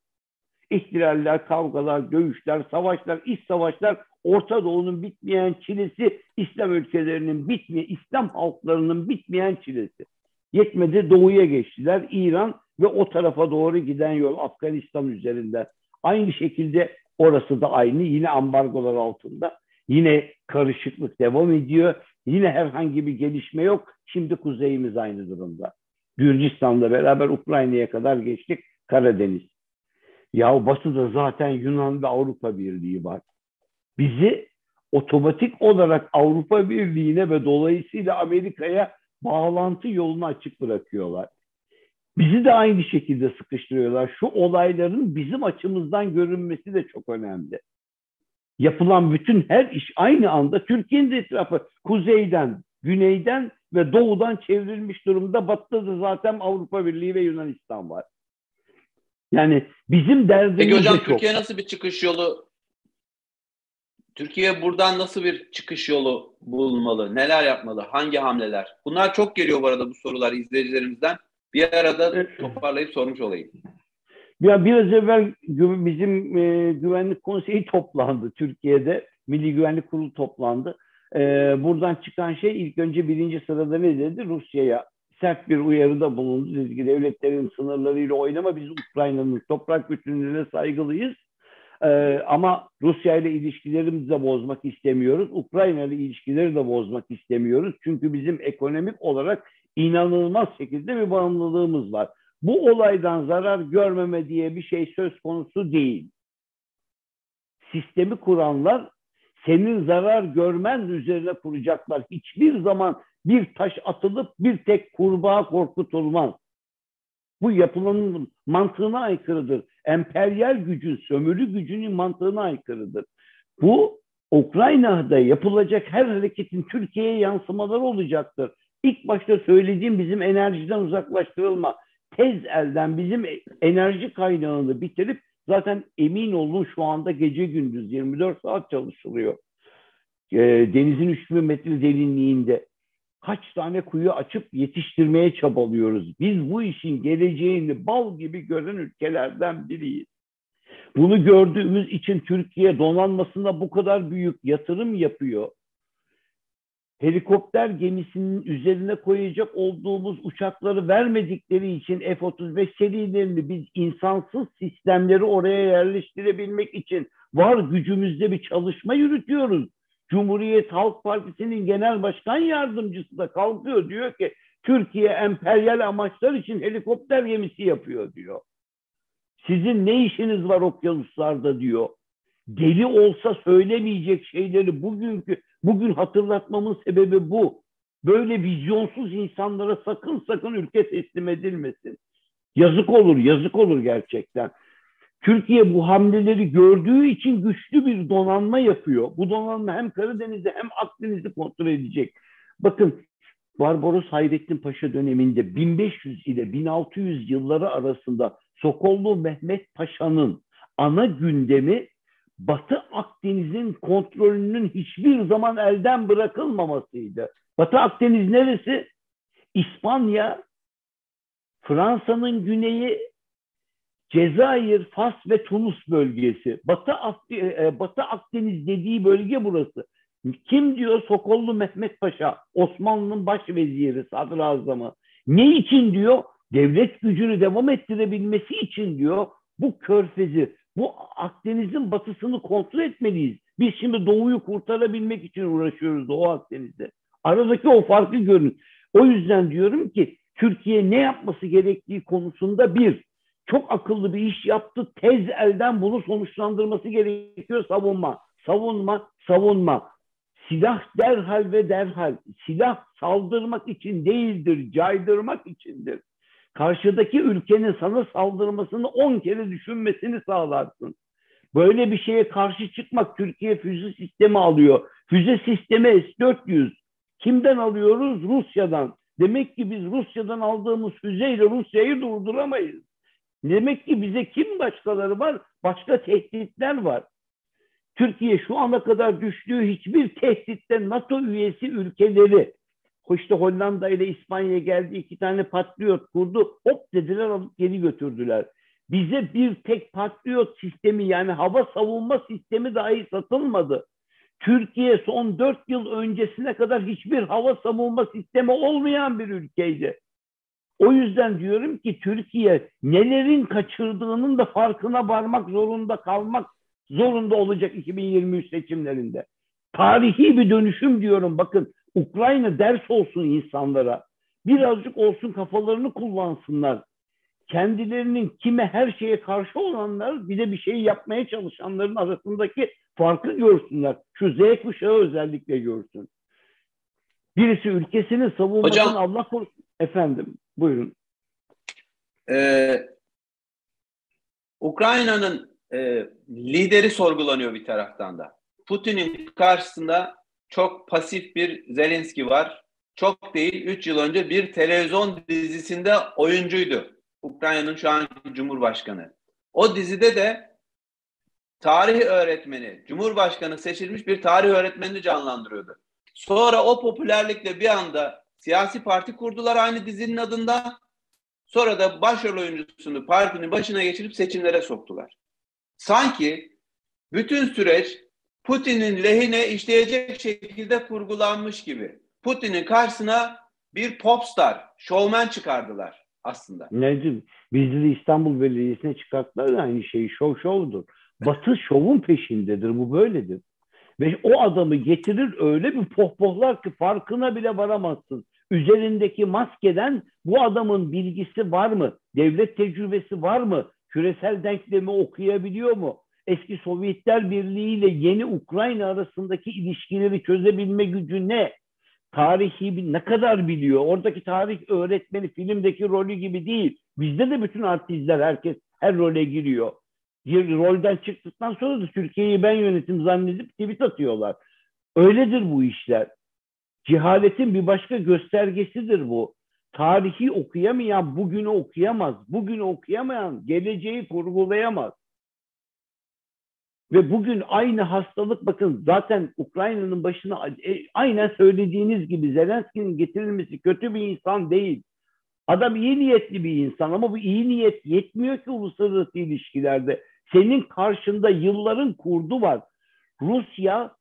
İhtilaller, kavgalar, dövüşler, savaşlar, iç savaşlar, Orta Doğu'nun bitmeyen çilesi, İslam ülkelerinin bitmeyen, İslam halklarının bitmeyen çilesi. Yetmedi doğuya geçtiler. İran ve o tarafa doğru giden yol Afganistan üzerinden. Aynı şekilde Orası da aynı. Yine ambargolar altında. Yine karışıklık devam ediyor. Yine herhangi bir gelişme yok. Şimdi kuzeyimiz aynı durumda. Gürcistan'la beraber Ukrayna'ya kadar geçtik. Karadeniz. Ya batıda zaten Yunan ve Avrupa Birliği var. Bizi otomatik olarak Avrupa Birliği'ne ve dolayısıyla Amerika'ya bağlantı yolunu açık bırakıyorlar. Bizi de aynı şekilde sıkıştırıyorlar. Şu olayların bizim açımızdan görünmesi de çok önemli. Yapılan bütün her iş aynı anda Türkiye'nin de etrafı kuzeyden, güneyden ve doğudan çevrilmiş durumda. Batıda da zaten Avrupa Birliği ve Yunanistan var. Yani bizim derdimiz Peki hocam çok. Türkiye nasıl bir çıkış yolu Türkiye buradan nasıl bir çıkış yolu bulmalı? Neler yapmalı? Hangi hamleler? Bunlar çok geliyor bu arada bu sorular izleyicilerimizden. Bir arada toparlayıp sormuş olayım. Ya biraz evvel bizim e, güvenlik konseyi toplandı Türkiye'de. Milli Güvenlik Kurulu toplandı. E, buradan çıkan şey ilk önce birinci sırada ne dedi? Rusya'ya sert bir uyarıda bulundu. Dedi ki devletlerin sınırlarıyla oynama biz Ukrayna'nın toprak bütünlüğüne saygılıyız. Ee, ama Rusya ile ilişkilerimizi de bozmak istemiyoruz. Ukrayna ile ilişkileri de bozmak istemiyoruz. Çünkü bizim ekonomik olarak inanılmaz şekilde bir bağımlılığımız var. Bu olaydan zarar görmeme diye bir şey söz konusu değil. Sistemi kuranlar senin zarar görmen üzerine kuracaklar. Hiçbir zaman bir taş atılıp bir tek kurbağa korkutulmaz. Bu yapılanın mantığına aykırıdır. Emperyal gücün, sömürü gücünün mantığına aykırıdır. Bu Ukrayna'da yapılacak her hareketin Türkiye'ye yansımaları olacaktır. İlk başta söylediğim bizim enerjiden uzaklaştırılma. Tez elden bizim enerji kaynağını bitirip zaten emin olun şu anda gece gündüz 24 saat çalışılıyor. E, denizin 3000 metre derinliğinde kaç tane kuyu açıp yetiştirmeye çabalıyoruz. Biz bu işin geleceğini bal gibi gören ülkelerden biriyiz. Bunu gördüğümüz için Türkiye donanmasına bu kadar büyük yatırım yapıyor helikopter gemisinin üzerine koyacak olduğumuz uçakları vermedikleri için F-35 serilerini biz insansız sistemleri oraya yerleştirebilmek için var gücümüzde bir çalışma yürütüyoruz. Cumhuriyet Halk Partisi'nin genel başkan yardımcısı da kalkıyor diyor ki Türkiye emperyal amaçlar için helikopter gemisi yapıyor diyor. Sizin ne işiniz var okyanuslarda diyor. Deli olsa söylemeyecek şeyleri bugünkü bugün hatırlatmamın sebebi bu. Böyle vizyonsuz insanlara sakın sakın ülke teslim edilmesin. Yazık olur, yazık olur gerçekten. Türkiye bu hamleleri gördüğü için güçlü bir donanma yapıyor. Bu donanma hem Karadeniz'i hem Akdeniz'i kontrol edecek. Bakın Barbaros Hayrettin Paşa döneminde 1500 ile 1600 yılları arasında Sokollu Mehmet Paşa'nın ana gündemi Batı Akdeniz'in kontrolünün hiçbir zaman elden bırakılmamasıydı. Batı Akdeniz neresi? İspanya, Fransa'nın güneyi, Cezayir, Fas ve Tunus bölgesi. Batı, e, Batı Akdeniz dediği bölge burası. Kim diyor? Sokollu Mehmet Paşa, Osmanlı'nın baş veziri, sadrazamı. Ne için diyor? Devlet gücünü devam ettirebilmesi için diyor bu körfezi, bu Akdeniz'in batısını kontrol etmeliyiz. Biz şimdi doğuyu kurtarabilmek için uğraşıyoruz Doğu Akdeniz'de. Aradaki o farkı görün. O yüzden diyorum ki Türkiye ne yapması gerektiği konusunda bir, çok akıllı bir iş yaptı. Tez elden bunu sonuçlandırması gerekiyor savunma. Savunma, savunma. Silah derhal ve derhal. Silah saldırmak için değildir, caydırmak içindir. Karşıdaki ülkenin sana saldırmasını on kere düşünmesini sağlarsın. Böyle bir şeye karşı çıkmak Türkiye füze sistemi alıyor. Füze sistemi S-400. Kimden alıyoruz? Rusya'dan. Demek ki biz Rusya'dan aldığımız füzeyle Rusya'yı durduramayız. Demek ki bize kim başkaları var? Başka tehditler var. Türkiye şu ana kadar düştüğü hiçbir tehditte NATO üyesi ülkeleri işte Hollanda ile İspanya geldi iki tane patriot kurdu hop dediler alıp geri götürdüler. Bize bir tek patriot sistemi yani hava savunma sistemi dahi satılmadı. Türkiye son dört yıl öncesine kadar hiçbir hava savunma sistemi olmayan bir ülkeydi. O yüzden diyorum ki Türkiye nelerin kaçırdığının da farkına varmak zorunda kalmak zorunda olacak 2023 seçimlerinde. Tarihi bir dönüşüm diyorum bakın Ukrayna ders olsun insanlara. Birazcık olsun kafalarını kullansınlar. Kendilerinin kime her şeye karşı olanlar bir de bir şey yapmaya çalışanların arasındaki farkı görsünler. Şu Z kuşağı özellikle görsün. Birisi ülkesini savunmasını Allah korusun. Efendim buyurun. Ee, Ukrayna'nın e, lideri sorgulanıyor bir taraftan da. Putin'in karşısında çok pasif bir Zelenski var. Çok değil, 3 yıl önce bir televizyon dizisinde oyuncuydu. Ukrayna'nın şu anki Cumhurbaşkanı. O dizide de tarih öğretmeni, Cumhurbaşkanı seçilmiş bir tarih öğretmenini canlandırıyordu. Sonra o popülerlikle bir anda siyasi parti kurdular aynı dizinin adında. Sonra da başrol oyuncusunu partinin başına geçirip seçimlere soktular. Sanki bütün süreç Putin'in lehine işleyecek şekilde kurgulanmış gibi. Putin'in karşısına bir popstar, şovmen çıkardılar aslında. Nedir? Bizde de İstanbul Belediyesi'ne çıkarttılar da aynı şeyi. Şov şovdur. Batı şovun peşindedir. Bu böyledir. Ve o adamı getirir öyle bir pohpohlar ki farkına bile varamazsın. Üzerindeki maskeden bu adamın bilgisi var mı? Devlet tecrübesi var mı? Küresel denklemi okuyabiliyor mu? Eski Sovyetler Birliği ile yeni Ukrayna arasındaki ilişkileri çözebilme gücü ne? Tarihi ne kadar biliyor? Oradaki tarih öğretmeni filmdeki rolü gibi değil. Bizde de bütün artistler herkes her role giriyor. Bir rolden çıktıktan sonra da Türkiye'yi ben yönetim zannedip tweet atıyorlar. Öyledir bu işler. Cehaletin bir başka göstergesidir bu. Tarihi okuyamayan bugünü okuyamaz. Bugünü okuyamayan geleceği kurgulayamaz. Ve bugün aynı hastalık bakın zaten Ukrayna'nın başına e, aynen söylediğiniz gibi Zelenski'nin getirilmesi kötü bir insan değil. Adam iyi niyetli bir insan ama bu iyi niyet yetmiyor ki uluslararası ilişkilerde. Senin karşında yılların kurdu var. Rusya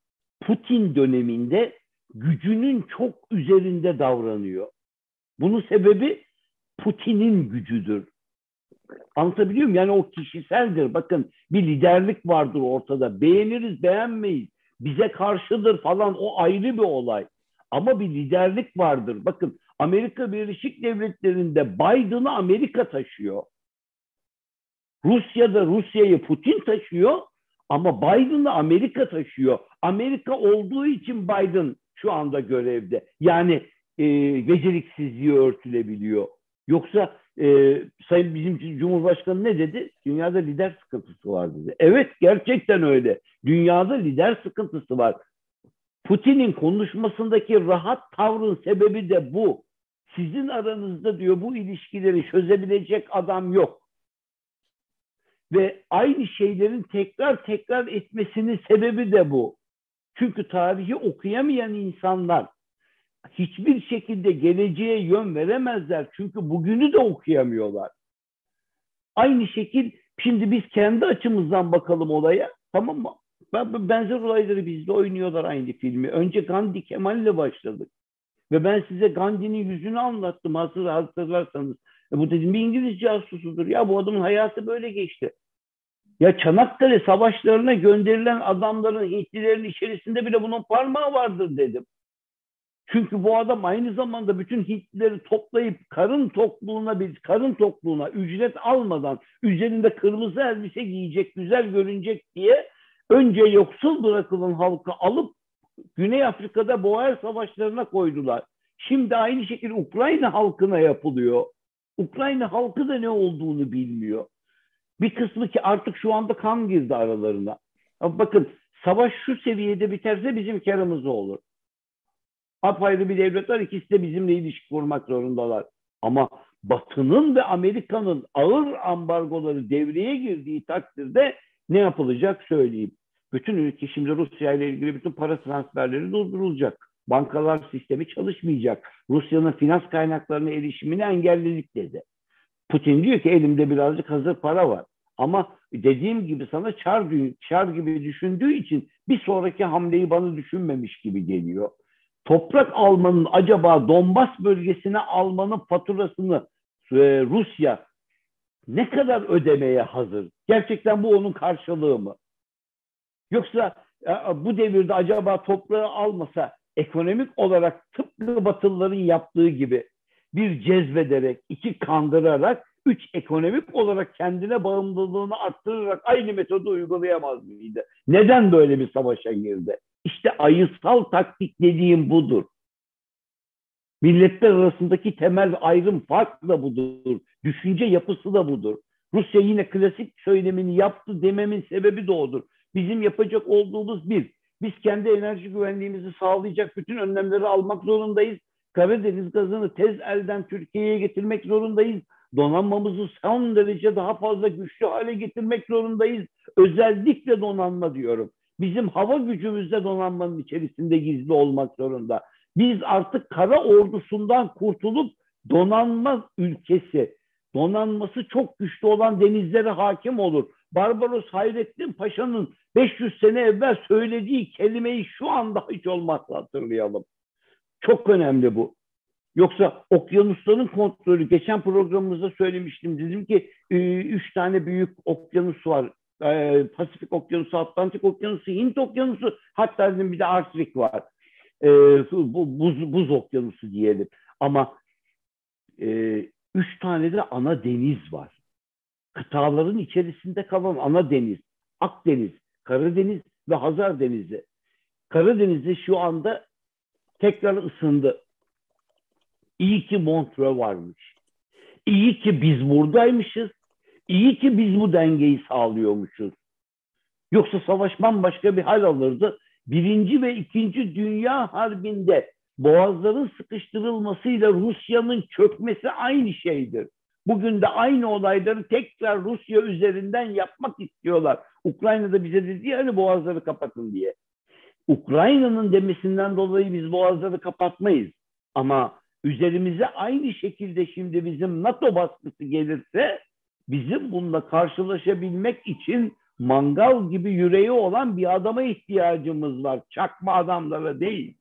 Putin döneminde gücünün çok üzerinde davranıyor. Bunun sebebi Putin'in gücüdür. Anlatabiliyor muyum? Yani o kişiseldir. Bakın bir liderlik vardır ortada. Beğeniriz, beğenmeyiz. Bize karşıdır falan o ayrı bir olay. Ama bir liderlik vardır. Bakın Amerika Birleşik Devletleri'nde Biden'ı Amerika taşıyor. Rusya'da Rusya'yı Putin taşıyor ama Biden'ı Amerika taşıyor. Amerika olduğu için Biden şu anda görevde. Yani e, beceriksizliği örtülebiliyor. Yoksa e, Sayın bizim Cumhurbaşkanı ne dedi? Dünyada lider sıkıntısı var dedi. Evet gerçekten öyle. Dünyada lider sıkıntısı var. Putin'in konuşmasındaki rahat tavrın sebebi de bu. Sizin aranızda diyor bu ilişkileri çözebilecek adam yok. Ve aynı şeylerin tekrar tekrar etmesinin sebebi de bu. Çünkü tarihi okuyamayan insanlar hiçbir şekilde geleceğe yön veremezler. Çünkü bugünü de okuyamıyorlar. Aynı şekil şimdi biz kendi açımızdan bakalım olaya. Tamam mı? Benzer olayları bizde oynuyorlar aynı filmi. Önce Gandhi Kemal ile başladık. Ve ben size Gandhi'nin yüzünü anlattım hazır hatırlarsanız. E bu dedim bir İngiliz casusudur. Ya bu adamın hayatı böyle geçti. Ya Çanakkale savaşlarına gönderilen adamların Hintlilerin içerisinde bile bunun parmağı vardır dedim. Çünkü bu adam aynı zamanda bütün Hintlileri toplayıp karın tokluğuna bir karın tokluğuna ücret almadan üzerinde kırmızı elbise giyecek, güzel görünecek diye önce yoksul bırakılan halkı alıp Güney Afrika'da Boer savaşlarına koydular. Şimdi aynı şekilde Ukrayna halkına yapılıyor. Ukrayna halkı da ne olduğunu bilmiyor. Bir kısmı ki artık şu anda kan girdi aralarına. Bakın savaş şu seviyede biterse bizim karımız olur. Apayrı bir devlet var ikisi de bizimle ilişki kurmak zorundalar. Ama Batı'nın ve Amerika'nın ağır ambargoları devreye girdiği takdirde ne yapılacak söyleyeyim. Bütün ülke şimdi Rusya ile ilgili bütün para transferleri durdurulacak. Bankalar sistemi çalışmayacak. Rusya'nın finans kaynaklarına erişimini engelledik dedi. Putin diyor ki elimde birazcık hazır para var. Ama dediğim gibi sana çar, çar gibi düşündüğü için bir sonraki hamleyi bana düşünmemiş gibi geliyor. Toprak almanın acaba Donbas bölgesine almanın faturasını e, Rusya ne kadar ödemeye hazır? Gerçekten bu onun karşılığı mı? Yoksa e, bu devirde acaba toprağı almasa ekonomik olarak tıpkı Batılıların yaptığı gibi bir cezbederek, iki kandırarak, üç ekonomik olarak kendine bağımlılığını arttırarak aynı metodu uygulayamaz mıydı? Neden böyle bir savaşa girdi? İşte ayısal taktik dediğim budur. Milletler arasındaki temel ayrım fark da budur. Düşünce yapısı da budur. Rusya yine klasik söylemini yaptı dememin sebebi de odur. Bizim yapacak olduğumuz bir, biz kendi enerji güvenliğimizi sağlayacak bütün önlemleri almak zorundayız. Karadeniz gazını tez elden Türkiye'ye getirmek zorundayız. Donanmamızı son derece daha fazla güçlü hale getirmek zorundayız. Özellikle donanma diyorum. Bizim hava gücümüzde donanmanın içerisinde gizli olmak zorunda. Biz artık kara ordusundan kurtulup donanma ülkesi, donanması çok güçlü olan denizlere hakim olur. Barbaros Hayrettin Paşa'nın 500 sene evvel söylediği kelimeyi şu anda hiç olmazsa hatırlayalım. Çok önemli bu. Yoksa okyanusların kontrolü, geçen programımızda söylemiştim. Dedim ki e, üç tane büyük okyanus var. E, Pasifik Okyanusu, Atlantik Okyanusu, Hint Okyanusu, hatta dedim bir de Arktik var. E, buz, buz okyanusu diyelim. Ama üç tane de ana deniz var. Kıtaların içerisinde kalan ana deniz. Akdeniz, Karadeniz ve Hazar Denizi. Karadeniz'de şu anda tekrar ısındı. İyi ki Montreux varmış. İyi ki biz buradaymışız. İyi ki biz bu dengeyi sağlıyormuşuz. Yoksa savaş bambaşka bir hal alırdı. Birinci ve ikinci Dünya Harbi'nde boğazların sıkıştırılmasıyla Rusya'nın çökmesi aynı şeydir. Bugün de aynı olayları tekrar Rusya üzerinden yapmak istiyorlar. Ukrayna'da bize dedi ya hani boğazları kapatın diye. Ukrayna'nın demesinden dolayı biz boğazları kapatmayız. Ama üzerimize aynı şekilde şimdi bizim NATO baskısı gelirse bizim bununla karşılaşabilmek için mangal gibi yüreği olan bir adama ihtiyacımız var. Çakma adamlara değil.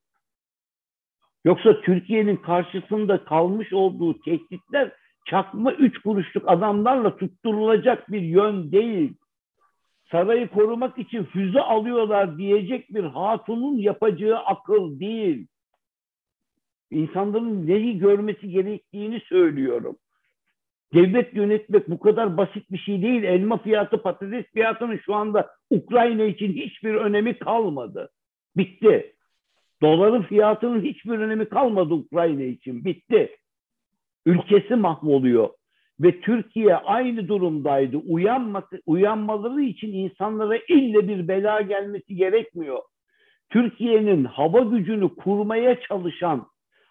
Yoksa Türkiye'nin karşısında kalmış olduğu tehditler çakma üç kuruşluk adamlarla tutturulacak bir yön değil. Sarayı korumak için füze alıyorlar diyecek bir hatunun yapacağı akıl değil. İnsanların neyi görmesi gerektiğini söylüyorum. Devlet yönetmek bu kadar basit bir şey değil. Elma fiyatı, patates fiyatının şu anda Ukrayna için hiçbir önemi kalmadı. Bitti. Doların fiyatının hiçbir önemi kalmadı Ukrayna için. Bitti. Ülkesi mahvoluyor. Ve Türkiye aynı durumdaydı. Uyanmak, uyanmaları için insanlara ille bir bela gelmesi gerekmiyor. Türkiye'nin hava gücünü kurmaya çalışan,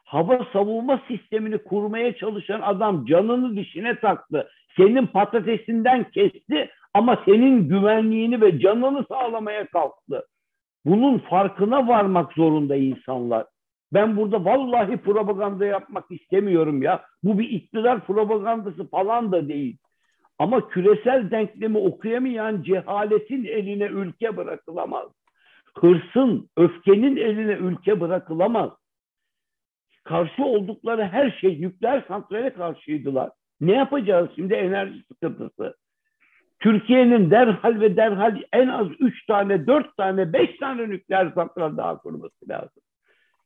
hava savunma sistemini kurmaya çalışan adam canını dişine taktı. Senin patatesinden kesti ama senin güvenliğini ve canını sağlamaya kalktı. Bunun farkına varmak zorunda insanlar. Ben burada vallahi propaganda yapmak istemiyorum ya. Bu bir iktidar propagandası falan da değil. Ama küresel denklemi okuyamayan cehaletin eline ülke bırakılamaz. Hırsın, öfkenin eline ülke bırakılamaz. Karşı oldukları her şey nükleer santrale karşıydılar. Ne yapacağız şimdi enerji sıkıntısı? Türkiye'nin derhal ve derhal en az üç tane, dört tane, beş tane nükleer santral daha kurması lazım.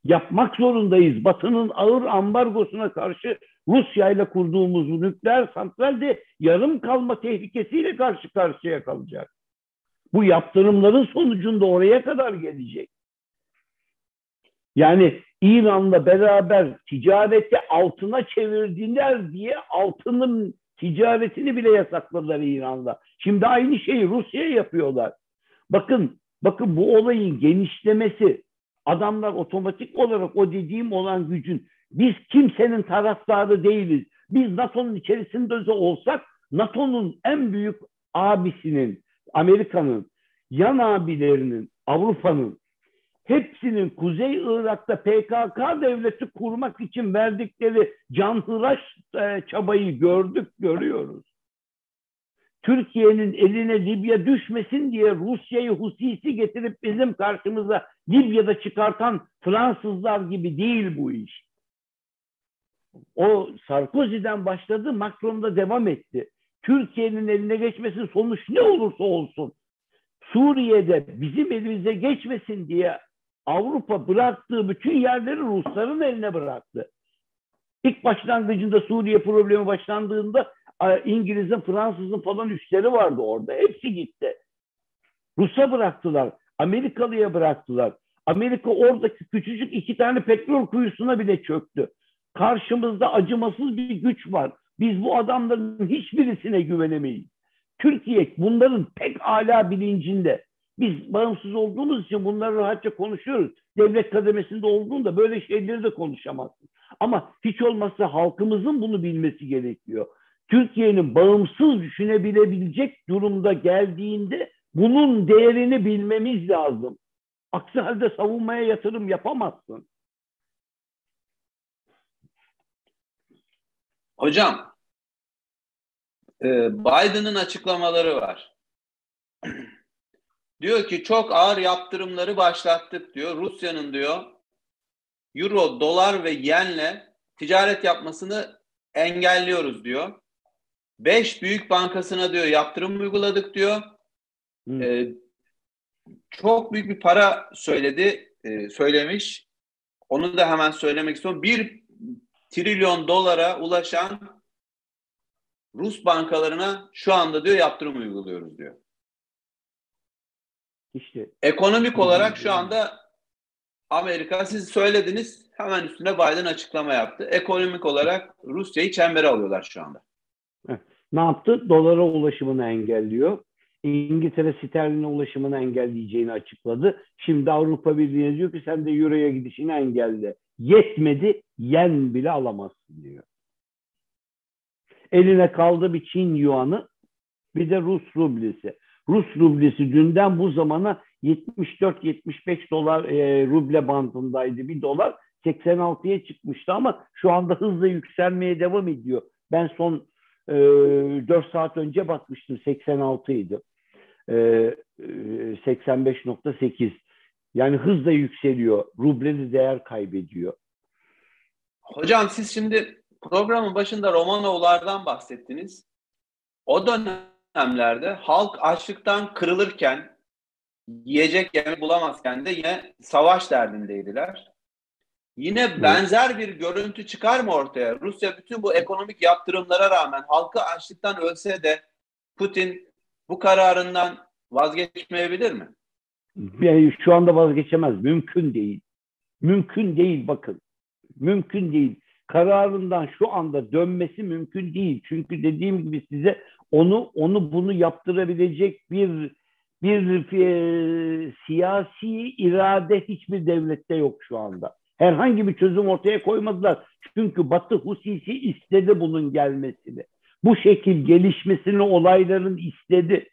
Yapmak zorundayız. Batı'nın ağır ambargosuna karşı Rusya ile kurduğumuz nükleer santral de yarım kalma tehlikesiyle karşı karşıya kalacak. Bu yaptırımların sonucunda oraya kadar gelecek. Yani İran'la beraber ticareti altına çevirdiler diye altının ticaretini bile yasakladılar İran'da. Şimdi aynı şeyi Rusya yapıyorlar. Bakın, bakın bu olayın genişlemesi, adamlar otomatik olarak o dediğim olan gücün biz kimsenin taraftarı değiliz. Biz NATO'nun içerisinde olsak NATO'nun en büyük abisinin, Amerika'nın, yan abilerinin, Avrupa'nın hepsinin Kuzey Irak'ta PKK devleti kurmak için verdikleri canhıraş e, çabayı gördük, görüyoruz. Türkiye'nin eline Libya düşmesin diye Rusya'yı husisi getirip bizim karşımıza Libya'da çıkartan Fransızlar gibi değil bu iş. O Sarkozy'den başladı, Macron'da devam etti. Türkiye'nin eline geçmesin sonuç ne olursa olsun. Suriye'de bizim elimize geçmesin diye Avrupa bıraktığı bütün yerleri Rusların eline bıraktı. İlk başlangıcında Suriye problemi başlandığında İngiliz'in, Fransız'ın falan üsleri vardı orada. Hepsi gitti. Rus'a bıraktılar. Amerikalı'ya bıraktılar. Amerika oradaki küçücük iki tane petrol kuyusuna bile çöktü. Karşımızda acımasız bir güç var. Biz bu adamların hiçbirisine güvenemeyiz. Türkiye bunların pek ala bilincinde. Biz bağımsız olduğumuz için bunları rahatça konuşuyoruz. Devlet kademesinde olduğunda böyle şeyleri de konuşamazsın. Ama hiç olmazsa halkımızın bunu bilmesi gerekiyor. Türkiye'nin bağımsız düşünebilebilecek durumda geldiğinde bunun değerini bilmemiz lazım. Aksi halde savunmaya yatırım yapamazsın. Hocam, e, Biden'ın açıklamaları var. Diyor ki çok ağır yaptırımları başlattık diyor. Rusya'nın diyor euro, dolar ve yenle ticaret yapmasını engelliyoruz diyor. Beş büyük bankasına diyor yaptırım uyguladık diyor. Hmm. Ee, çok büyük bir para söyledi, e, söylemiş. Onu da hemen söylemek istiyorum. Bir trilyon dolara ulaşan Rus bankalarına şu anda diyor yaptırım uyguluyoruz diyor. İşte ekonomik olarak şu anda Amerika siz söylediniz hemen üstüne Biden açıklama yaptı. Ekonomik olarak Rusya'yı çembere alıyorlar şu anda. Ne yaptı? Dolara ulaşımını engelliyor. İngiltere sterline ulaşımını engelleyeceğini açıkladı. Şimdi Avrupa Birliği diyor ki sen de Euro'ya gidişini engelle. Yetmedi, yen bile alamazsın diyor. Eline kaldı bir Çin yuanı, bir de Rus rublesi. Rus rublesi dünden bu zamana 74-75 dolar e, ruble bandındaydı bir dolar. 86'ya çıkmıştı ama şu anda hızla yükselmeye devam ediyor. Ben son e, 4 saat önce bakmıştım 86 idi. E, 85.8 yani hızla yükseliyor. Ruble de değer kaybediyor. Hocam siz şimdi programın başında Romanovlardan bahsettiniz. O dönemlerde halk açlıktan kırılırken, yiyecek yemek bulamazken de yine savaş derdindeydiler. Yine benzer bir görüntü çıkar mı ortaya? Rusya bütün bu ekonomik yaptırımlara rağmen halkı açlıktan ölse de Putin bu kararından vazgeçmeyebilir mi? Yani şu anda vazgeçemez. Mümkün değil. Mümkün değil bakın. Mümkün değil. Kararından şu anda dönmesi mümkün değil. Çünkü dediğim gibi size onu onu bunu yaptırabilecek bir bir e, siyasi irade hiçbir devlette yok şu anda. Herhangi bir çözüm ortaya koymadılar. Çünkü Batı husisi istedi bunun gelmesini. Bu şekil gelişmesini olayların istedi.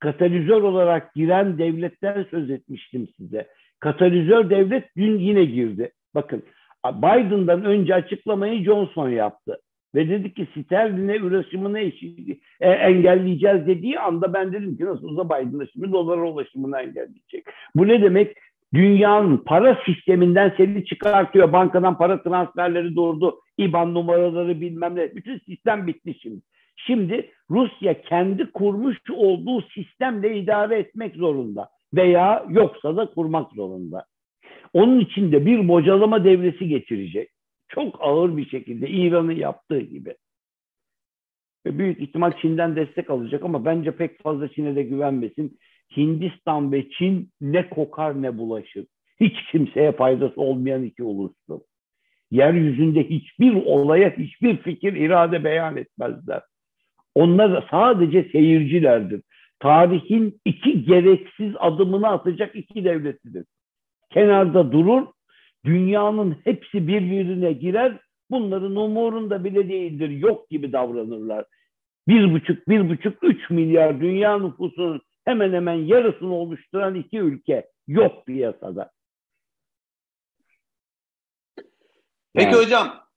Katalizör olarak giren devletten söz etmiştim size. Katalizör devlet dün yine girdi. Bakın Biden'dan önce açıklamayı Johnson yaptı. Ve dedi ki sterline ulaşımını e, engelleyeceğiz dediği anda ben dedim ki nasıl olsa Biden'da şimdi dolara ulaşımını engelleyecek. Bu ne demek? Dünyanın para sisteminden seni çıkartıyor. Bankadan para transferleri durdu. IBAN numaraları bilmem ne. Bütün sistem bitti şimdi. Şimdi Rusya kendi kurmuş olduğu sistemle idare etmek zorunda. Veya yoksa da kurmak zorunda. Onun için de bir bocalama devresi geçirecek. Çok ağır bir şekilde İran'ın yaptığı gibi. Ve büyük ihtimal Çin'den destek alacak ama bence pek fazla Çin'e de güvenmesin. Hindistan ve Çin ne kokar ne bulaşır. Hiç kimseye faydası olmayan iki ulustur. Yeryüzünde hiçbir olaya hiçbir fikir, irade beyan etmezler. Onlar sadece seyircilerdir. Tarihin iki gereksiz adımını atacak iki devletidir. Kenarda durur, dünyanın hepsi birbirine girer, bunların umurunda bile değildir, yok gibi davranırlar. Bir buçuk, bir buçuk, üç milyar dünya nüfusunun hemen hemen yarısını oluşturan iki ülke yok piyasada. Peki yani. hocam,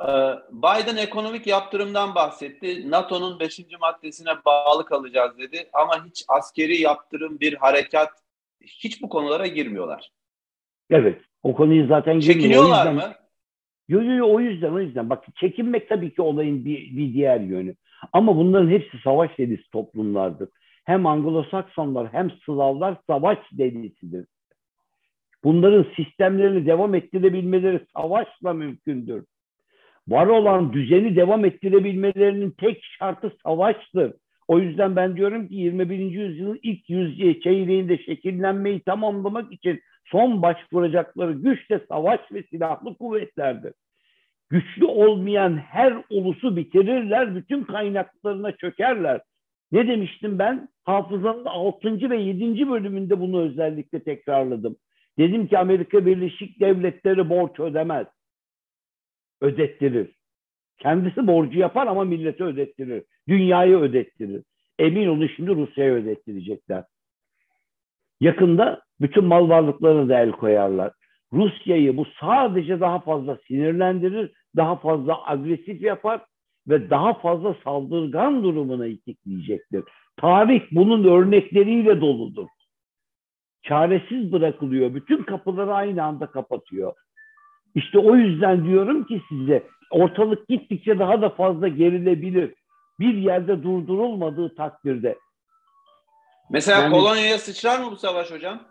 e, Biden ekonomik yaptırımdan bahsetti. NATO'nun beşinci maddesine bağlı kalacağız dedi. Ama hiç askeri yaptırım, bir harekat, hiç bu konulara girmiyorlar. Evet, o konuyu zaten. Çekiniyorlar mı? Yok yok o yüzden o yüzden. Bak çekinmek tabii ki olayın bir, bir diğer yönü. Ama bunların hepsi savaş delisi toplumlardır hem Anglo-Saksonlar hem Slavlar savaş delisidir. Bunların sistemlerini devam ettirebilmeleri savaşla mümkündür. Var olan düzeni devam ettirebilmelerinin tek şartı savaştır. O yüzden ben diyorum ki 21. yüzyılın ilk yüzyıl çeyreğinde şekillenmeyi tamamlamak için son başvuracakları güç de savaş ve silahlı kuvvetlerdir. Güçlü olmayan her ulusu bitirirler, bütün kaynaklarına çökerler. Ne demiştim ben? Hafızanın 6. ve 7. bölümünde bunu özellikle tekrarladım. Dedim ki Amerika Birleşik Devletleri borç ödemez. Ödettirir. Kendisi borcu yapar ama millete ödettirir. Dünyayı ödettirir. Emin olun şimdi Rusya'ya ödettirecekler. Yakında bütün mal varlıklarına da el koyarlar. Rusya'yı bu sadece daha fazla sinirlendirir, daha fazla agresif yapar ve daha fazla saldırgan durumuna itikleyecektir. Tarih bunun örnekleriyle doludur. Çaresiz bırakılıyor. Bütün kapıları aynı anda kapatıyor. İşte o yüzden diyorum ki size ortalık gittikçe daha da fazla gerilebilir. Bir yerde durdurulmadığı takdirde. Mesela yani, Polonya'ya sıçrar mı bu savaş hocam?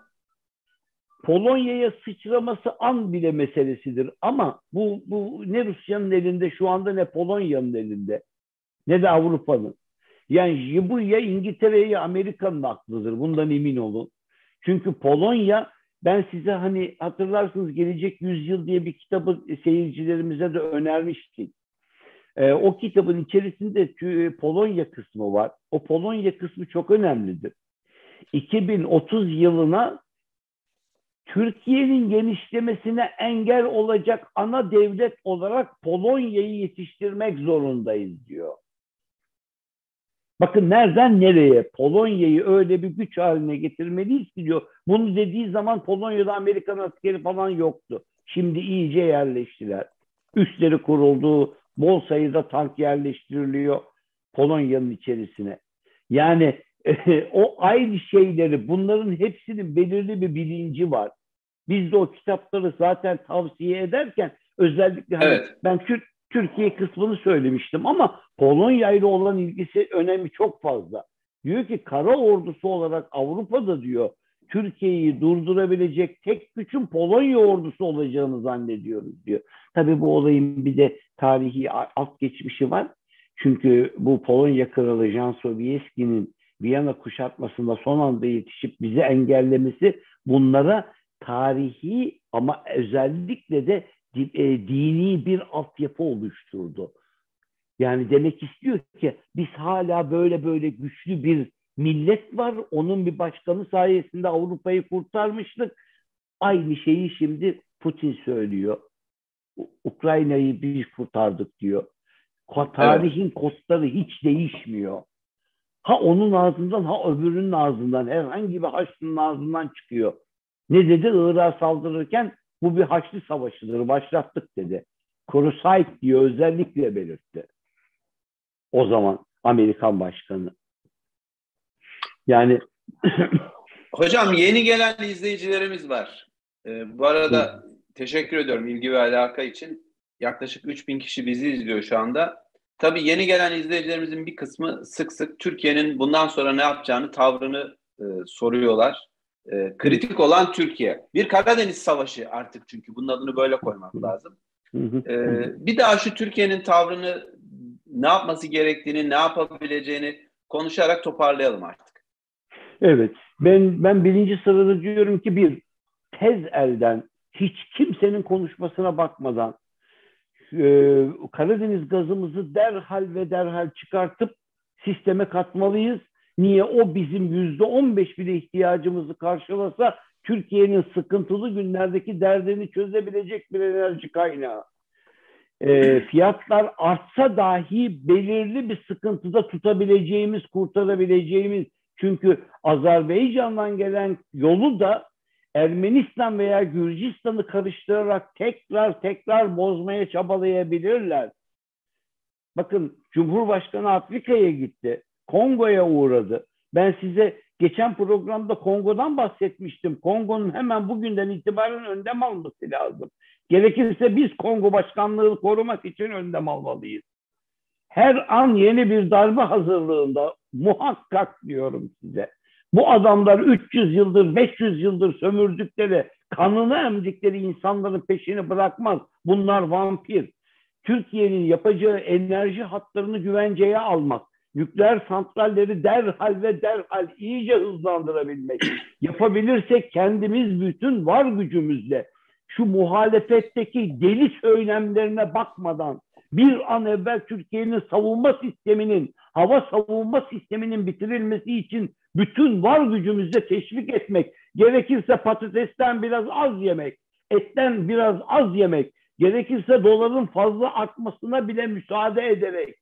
Polonya'ya sıçraması an bile meselesidir. Ama bu, bu ne Rusya'nın elinde şu anda ne Polonya'nın elinde ne de Avrupa'nın. Yani bu ya İngiltere ya Amerika'nın aklıdır. Bundan emin olun. Çünkü Polonya ben size hani hatırlarsınız Gelecek Yüzyıl diye bir kitabı seyircilerimize de önermiştik. Ee, o kitabın içerisinde Polonya kısmı var. O Polonya kısmı çok önemlidir. 2030 yılına Türkiye'nin genişlemesine engel olacak ana devlet olarak Polonya'yı yetiştirmek zorundayız diyor. Bakın nereden nereye Polonya'yı öyle bir güç haline getirmeliyiz ki diyor. Bunu dediği zaman Polonya'da Amerikan askeri falan yoktu. Şimdi iyice yerleştiler. Üstleri kuruldu, bol sayıda tank yerleştiriliyor Polonya'nın içerisine. Yani o aynı şeyleri bunların hepsinin belirli bir bilinci var. Biz de o kitapları zaten tavsiye ederken Özellikle hani Evet. ben Türk Türkiye kısmını söylemiştim ama Polonya ile olan ilgisi önemi çok fazla. Diyor ki kara ordusu olarak Avrupa'da diyor Türkiye'yi durdurabilecek tek gücün Polonya ordusu olacağını zannediyoruz diyor. Tabii bu olayın bir de tarihi alt geçmişi var. Çünkü bu Polonya kralı Jan Sobieski'nin Viyana kuşatmasında son anda yetişip bizi engellemesi bunlara tarihi ama özellikle de e, dini bir altyapı oluşturdu. Yani demek istiyor ki biz hala böyle böyle güçlü bir millet var. Onun bir başkanı sayesinde Avrupa'yı kurtarmıştık. Aynı şeyi şimdi Putin söylüyor. Ukrayna'yı biz kurtardık diyor. Tarihin kodları hiç değişmiyor. Ha onun ağzından ha öbürünün ağzından herhangi bir Haçlı'nın ağzından çıkıyor. Ne dedi Irak'a saldırırken bu bir Haçlı savaşıdır başlattık dedi. Kurusayt diye özellikle belirtti. O zaman Amerikan başkanı. Yani Hocam yeni gelen izleyicilerimiz var. Ee, bu arada teşekkür ediyorum ilgi ve alaka için. Yaklaşık 3000 kişi bizi izliyor şu anda. Tabii yeni gelen izleyicilerimizin bir kısmı sık sık Türkiye'nin bundan sonra ne yapacağını, tavrını e, soruyorlar. E, kritik olan Türkiye. Bir Karadeniz Savaşı artık çünkü bunun adını böyle koymak lazım. E, bir daha şu Türkiye'nin tavrını ne yapması gerektiğini, ne yapabileceğini konuşarak toparlayalım artık. Evet. Ben ben birinci sırada diyorum ki bir tez elden hiç kimsenin konuşmasına bakmadan e, Karadeniz gazımızı derhal ve derhal çıkartıp sisteme katmalıyız. Niye? O bizim yüzde on beş bile ihtiyacımızı karşılasa Türkiye'nin sıkıntılı günlerdeki derdini çözebilecek bir enerji kaynağı. E, fiyatlar artsa dahi belirli bir sıkıntıda tutabileceğimiz, kurtarabileceğimiz çünkü Azerbaycan'dan gelen yolu da Ermenistan veya Gürcistan'ı karıştırarak tekrar tekrar bozmaya çabalayabilirler. Bakın Cumhurbaşkanı Afrika'ya gitti. Kongo'ya uğradı. Ben size geçen programda Kongo'dan bahsetmiştim. Kongo'nun hemen bugünden itibaren önlem alması lazım. Gerekirse biz Kongo başkanlığı korumak için önlem almalıyız. Her an yeni bir darbe hazırlığında muhakkak diyorum size. Bu adamlar 300 yıldır, 500 yıldır sömürdükleri, kanını emdikleri insanların peşini bırakmaz. Bunlar vampir. Türkiye'nin yapacağı enerji hatlarını güvenceye almak, nükleer santralleri derhal ve derhal iyice hızlandırabilmek. Yapabilirsek kendimiz bütün var gücümüzle şu muhalefetteki deli söylemlerine bakmadan bir an evvel Türkiye'nin savunma sisteminin, hava savunma sisteminin bitirilmesi için bütün var gücümüzle teşvik etmek, gerekirse patatesten biraz az yemek, etten biraz az yemek, gerekirse doların fazla artmasına bile müsaade ederek,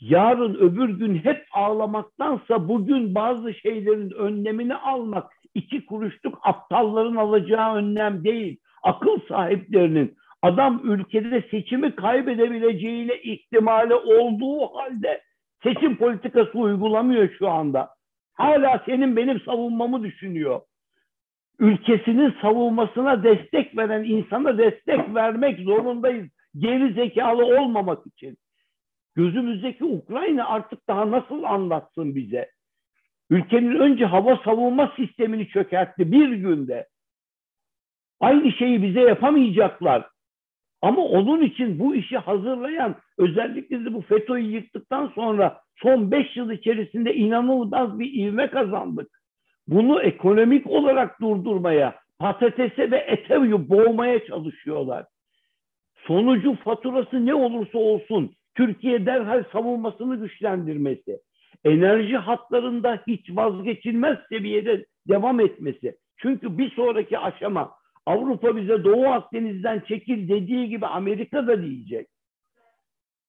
yarın öbür gün hep ağlamaktansa bugün bazı şeylerin önlemini almak iki kuruşluk aptalların alacağı önlem değil. Akıl sahiplerinin adam ülkede seçimi kaybedebileceğine ihtimali olduğu halde seçim politikası uygulamıyor şu anda. Hala senin benim savunmamı düşünüyor. Ülkesinin savunmasına destek veren insana destek vermek zorundayız. Geri zekalı olmamak için. Gözümüzdeki Ukrayna artık daha nasıl anlatsın bize? Ülkenin önce hava savunma sistemini çökertti bir günde. Aynı şeyi bize yapamayacaklar. Ama onun için bu işi hazırlayan özellikle de bu FETÖ'yü yıktıktan sonra son beş yıl içerisinde inanılmaz bir ivme kazandık. Bunu ekonomik olarak durdurmaya, patatese ve ete boğmaya çalışıyorlar. Sonucu faturası ne olursa olsun Türkiye derhal savunmasını güçlendirmesi, enerji hatlarında hiç vazgeçilmez seviyede devam etmesi. Çünkü bir sonraki aşama Avrupa bize Doğu Akdeniz'den çekil dediği gibi Amerika da diyecek.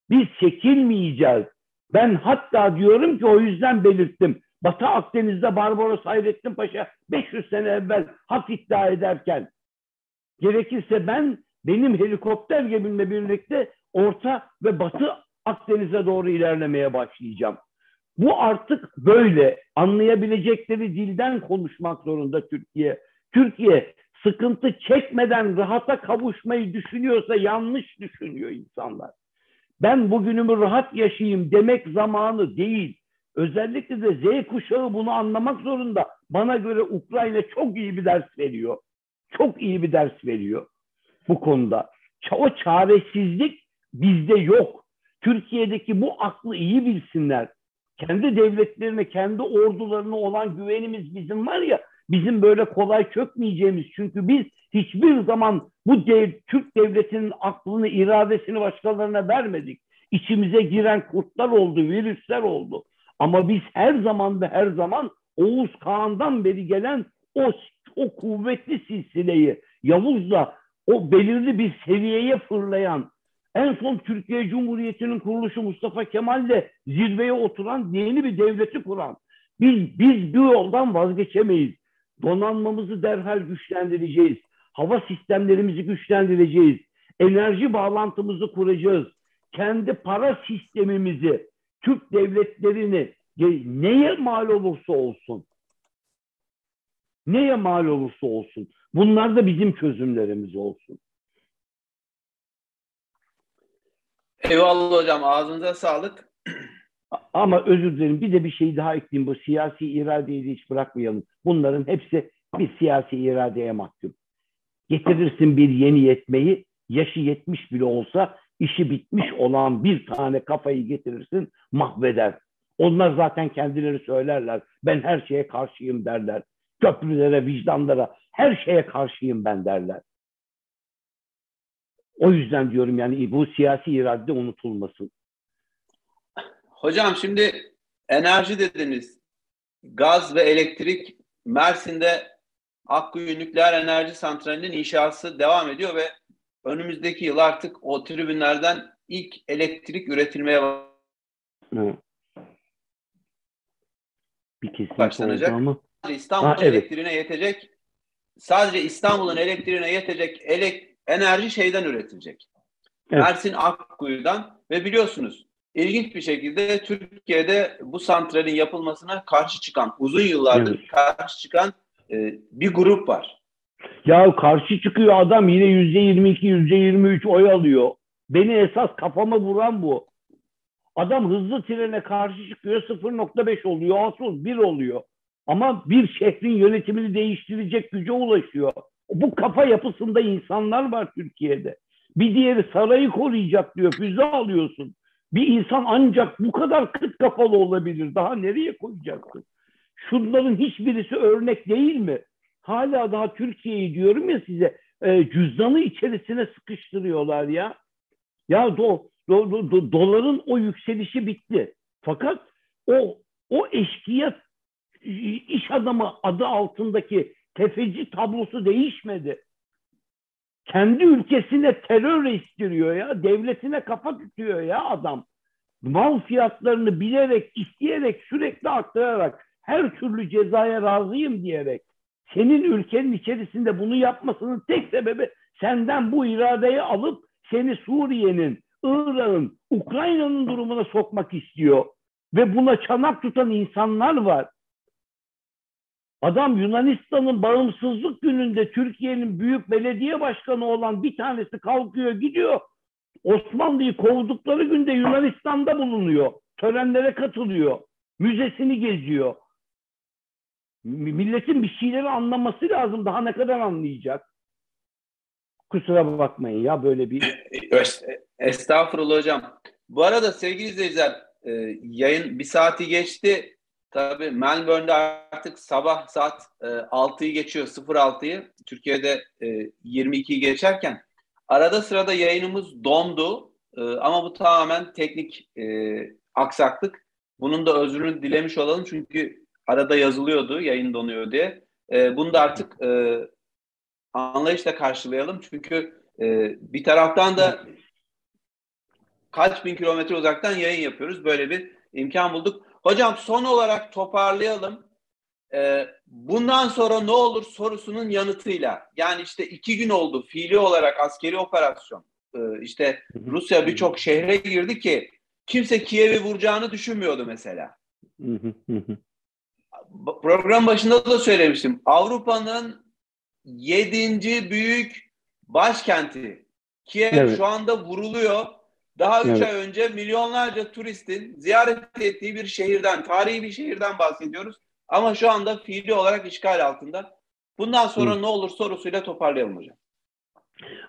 Biz çekilmeyeceğiz. Ben hatta diyorum ki o yüzden belirttim. Batı Akdeniz'de Barbaros Hayrettin Paşa 500 sene evvel hak iddia ederken gerekirse ben benim helikopter gemimle birlikte Orta ve Batı Akdeniz'e doğru ilerlemeye başlayacağım. Bu artık böyle anlayabilecekleri dilden konuşmak zorunda Türkiye. Türkiye sıkıntı çekmeden rahata kavuşmayı düşünüyorsa yanlış düşünüyor insanlar. Ben bugünümü rahat yaşayayım demek zamanı değil. Özellikle de Z kuşağı bunu anlamak zorunda. Bana göre Ukrayna çok iyi bir ders veriyor. Çok iyi bir ders veriyor bu konuda. O çaresizlik bizde yok. Türkiye'deki bu aklı iyi bilsinler. Kendi devletlerine, kendi ordularına olan güvenimiz bizim var ya, bizim böyle kolay çökmeyeceğimiz. Çünkü biz hiçbir zaman bu dev, Türk devletinin aklını, iradesini başkalarına vermedik. İçimize giren kurtlar oldu, virüsler oldu. Ama biz her zaman ve her zaman Oğuz Kağan'dan beri gelen o, o kuvvetli silsileyi Yavuz'la o belirli bir seviyeye fırlayan en son Türkiye Cumhuriyeti'nin kuruluşu Mustafa Kemal'le zirveye oturan yeni bir devleti kuran. Biz, biz bu yoldan vazgeçemeyiz. Donanmamızı derhal güçlendireceğiz. Hava sistemlerimizi güçlendireceğiz. Enerji bağlantımızı kuracağız. Kendi para sistemimizi, Türk devletlerini neye mal olursa olsun neye mal olursa olsun bunlar da bizim çözümlerimiz olsun. Eyvallah hocam ağzınıza sağlık. Ama özür dilerim bir de bir şey daha ekleyeyim. Bu siyasi iradeyi de hiç bırakmayalım. Bunların hepsi bir siyasi iradeye mahkum. Getirirsin bir yeni yetmeyi, yaşı yetmiş bile olsa işi bitmiş olan bir tane kafayı getirirsin mahveder. Onlar zaten kendileri söylerler. Ben her şeye karşıyım derler. Köprülere, vicdanlara, her şeye karşıyım ben derler. O yüzden diyorum yani bu siyasi irade unutulmasın. Hocam şimdi enerji dediniz. Gaz ve elektrik Mersin'de Akkuyu Nükleer Enerji Santrali'nin inşası devam ediyor ve önümüzdeki yıl artık o tribünlerden ilk elektrik üretilmeye Bir kesinlikle başlanacak. Ama... İstanbul'un ha, evet. elektriğine yetecek sadece İstanbul'un elektriğine yetecek elek, enerji şeyden üretilecek. Evet. Mersin Akkuyu'dan ve biliyorsunuz ilginç bir şekilde Türkiye'de bu santralin yapılmasına karşı çıkan, uzun yıllardır evet. karşı çıkan e, bir grup var. Ya karşı çıkıyor adam yine yüzde yirmi iki, yüzde yirmi üç oy alıyor. Beni esas kafama vuran bu. Adam hızlı trene karşı çıkıyor 0.5 oluyor, asıl 1 oluyor. Ama bir şehrin yönetimini değiştirecek güce ulaşıyor. Bu kafa yapısında insanlar var Türkiye'de. Bir diğeri sarayı koruyacak diyor, füze alıyorsun. Bir insan ancak bu kadar kıt kafalı olabilir. Daha nereye koyacaksın? Şunların hiçbirisi örnek değil mi? Hala daha Türkiye'yi diyorum ya size e, cüzdanı içerisine sıkıştırıyorlar ya. Ya do, do, do, do, doların o yükselişi bitti. Fakat o o eşkıya iş adamı adı altındaki tefeci tablosu değişmedi. Kendi ülkesine terör istiriyor ya. Devletine kafa tutuyor ya adam. Mal fiyatlarını bilerek, isteyerek, sürekli arttırarak her türlü cezaya razıyım diyerek senin ülkenin içerisinde bunu yapmasının tek sebebi senden bu iradeyi alıp seni Suriye'nin, Irak'ın, Ukrayna'nın durumuna sokmak istiyor. Ve buna çanak tutan insanlar var. Adam Yunanistan'ın bağımsızlık gününde Türkiye'nin büyük belediye başkanı olan bir tanesi kalkıyor gidiyor. Osmanlı'yı kovdukları günde Yunanistan'da bulunuyor. Törenlere katılıyor. Müzesini geziyor. Milletin bir şeyleri anlaması lazım. Daha ne kadar anlayacak? Kusura bakmayın ya böyle bir... Estağfurullah hocam. Bu arada sevgili izleyiciler e, yayın bir saati geçti. Tabii Melbourne'de artık sabah saat e, 6'yı geçiyor 06'yı. Türkiye'de e, 22'yi geçerken arada sırada yayınımız dondu. E, ama bu tamamen teknik e, aksaklık. Bunun da özrünü dilemiş olalım çünkü arada yazılıyordu yayın donuyor diye. E, bunu da artık e, anlayışla karşılayalım. Çünkü e, bir taraftan da kaç bin kilometre uzaktan yayın yapıyoruz. Böyle bir imkan bulduk. Hocam son olarak toparlayalım. Ee, bundan sonra ne olur sorusunun yanıtıyla. Yani işte iki gün oldu fiili olarak askeri operasyon. Ee, işte Rusya birçok şehre girdi ki kimse Kiev'i vuracağını düşünmüyordu mesela. Program başında da söylemiştim. Avrupa'nın yedinci büyük başkenti. Kiev evet. şu anda vuruluyor. Daha üç evet. ay önce milyonlarca turistin ziyaret ettiği bir şehirden, tarihi bir şehirden bahsediyoruz. Ama şu anda fiili olarak işgal altında. Bundan sonra Hı. ne olur sorusuyla toparlayalım hocam.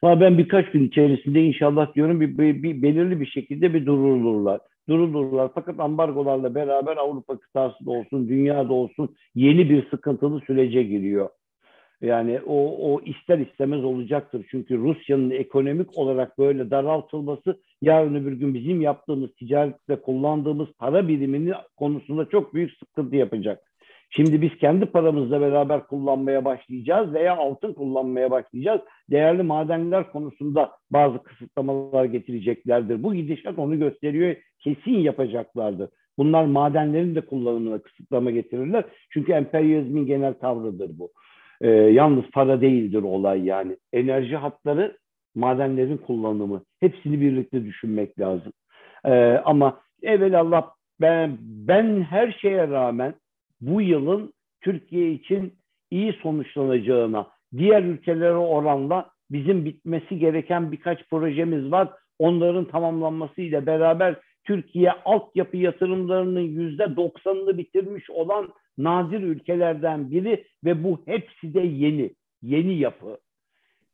Ama ben birkaç gün içerisinde inşallah diyorum bir, bir, bir belirli bir şekilde bir durulurlar. Durulurlar. Fakat ambargolarla beraber Avrupa kıtası da olsun, dünyada olsun yeni bir sıkıntılı sürece giriyor. Yani o, o ister istemez olacaktır. Çünkü Rusya'nın ekonomik olarak böyle daraltılması yarın öbür gün bizim yaptığımız ticarette kullandığımız para birimini konusunda çok büyük sıkıntı yapacak. Şimdi biz kendi paramızla beraber kullanmaya başlayacağız veya altın kullanmaya başlayacağız. Değerli madenler konusunda bazı kısıtlamalar getireceklerdir. Bu gidişat onu gösteriyor. Kesin yapacaklardır. Bunlar madenlerin de kullanımına kısıtlama getirirler. Çünkü emperyalizmin genel tavrıdır bu. Ee, yalnız para değildir olay yani. Enerji hatları, madenlerin kullanımı. Hepsini birlikte düşünmek lazım. Ee, ama evvelallah ben, ben her şeye rağmen bu yılın Türkiye için iyi sonuçlanacağına, diğer ülkelere oranla bizim bitmesi gereken birkaç projemiz var. Onların tamamlanması ile beraber Türkiye altyapı yatırımlarının yüzde doksanını bitirmiş olan nadir ülkelerden biri ve bu hepsi de yeni, yeni yapı.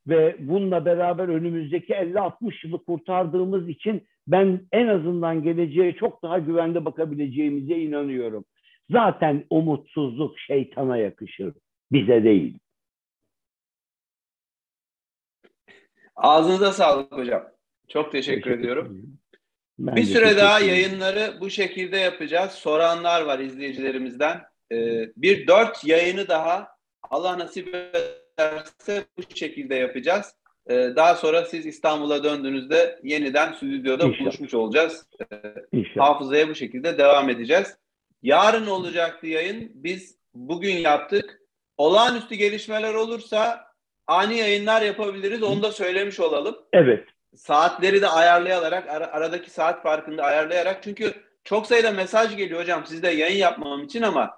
Ve bununla beraber önümüzdeki 50-60 yılı kurtardığımız için ben en azından geleceğe çok daha güvende bakabileceğimize inanıyorum. Zaten umutsuzluk şeytana yakışır, bize değil. Ağzınıza sağlık hocam. Çok teşekkür, teşekkür ediyorum. Ben bir süre daha yayınları bu şekilde yapacağız. Soranlar var izleyicilerimizden. Ee, bir dört yayını daha Allah nasip ederse bu şekilde yapacağız. Ee, daha sonra siz İstanbul'a döndüğünüzde yeniden stüdyoda İnşallah. buluşmuş olacağız. Ee, hafızaya bu şekilde devam edeceğiz. Yarın olacaktı yayın. Biz bugün yaptık. Olağanüstü gelişmeler olursa ani yayınlar yapabiliriz. Onu da söylemiş olalım. Evet. Saatleri de ayarlayarak, ar- aradaki saat farkını ayarlayarak. Çünkü çok sayıda mesaj geliyor hocam sizde yayın yapmam için ama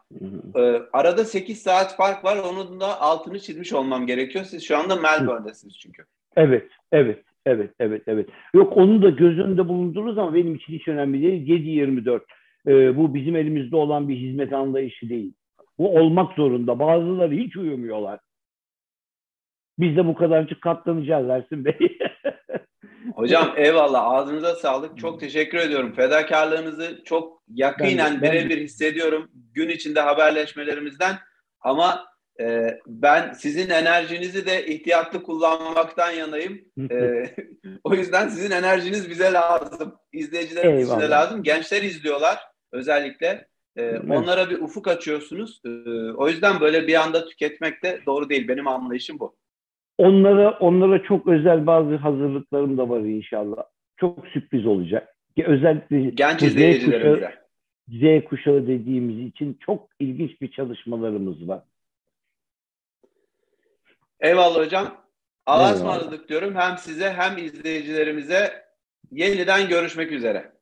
e, arada 8 saat fark var. Onun da altını çizmiş olmam gerekiyor. Siz şu anda Melbourne'desiniz çünkü. Evet, evet, evet, evet, evet. Yok onu da göz önünde bulundururuz ama benim için hiç önemli değil. 7-24 e, bu bizim elimizde olan bir hizmet anlayışı değil. Bu olmak zorunda. Bazıları hiç uyumuyorlar. Biz de bu kadarcık katlanacağız Ersin Bey. Hocam eyvallah ağzınıza sağlık. Çok teşekkür ediyorum. Fedakarlığınızı çok yakinen birebir hissediyorum gün içinde haberleşmelerimizden. Ama e, ben sizin enerjinizi de ihtiyatlı kullanmaktan yanayım. E, o yüzden sizin enerjiniz bize lazım. İzleyicilerimiz size lazım. Gençler izliyorlar özellikle. E, onlara bir ufuk açıyorsunuz. E, o yüzden böyle bir anda tüketmek de doğru değil. Benim anlayışım bu. Onlara onlara çok özel bazı hazırlıklarım da var inşallah. Çok sürpriz olacak. Özellikle genç izleyicilerimize. Z kuşağı dediğimiz için çok ilginç bir çalışmalarımız var. Eyvallah hocam. Allah'a ısmarladık diyorum. Hem size hem izleyicilerimize yeniden görüşmek üzere.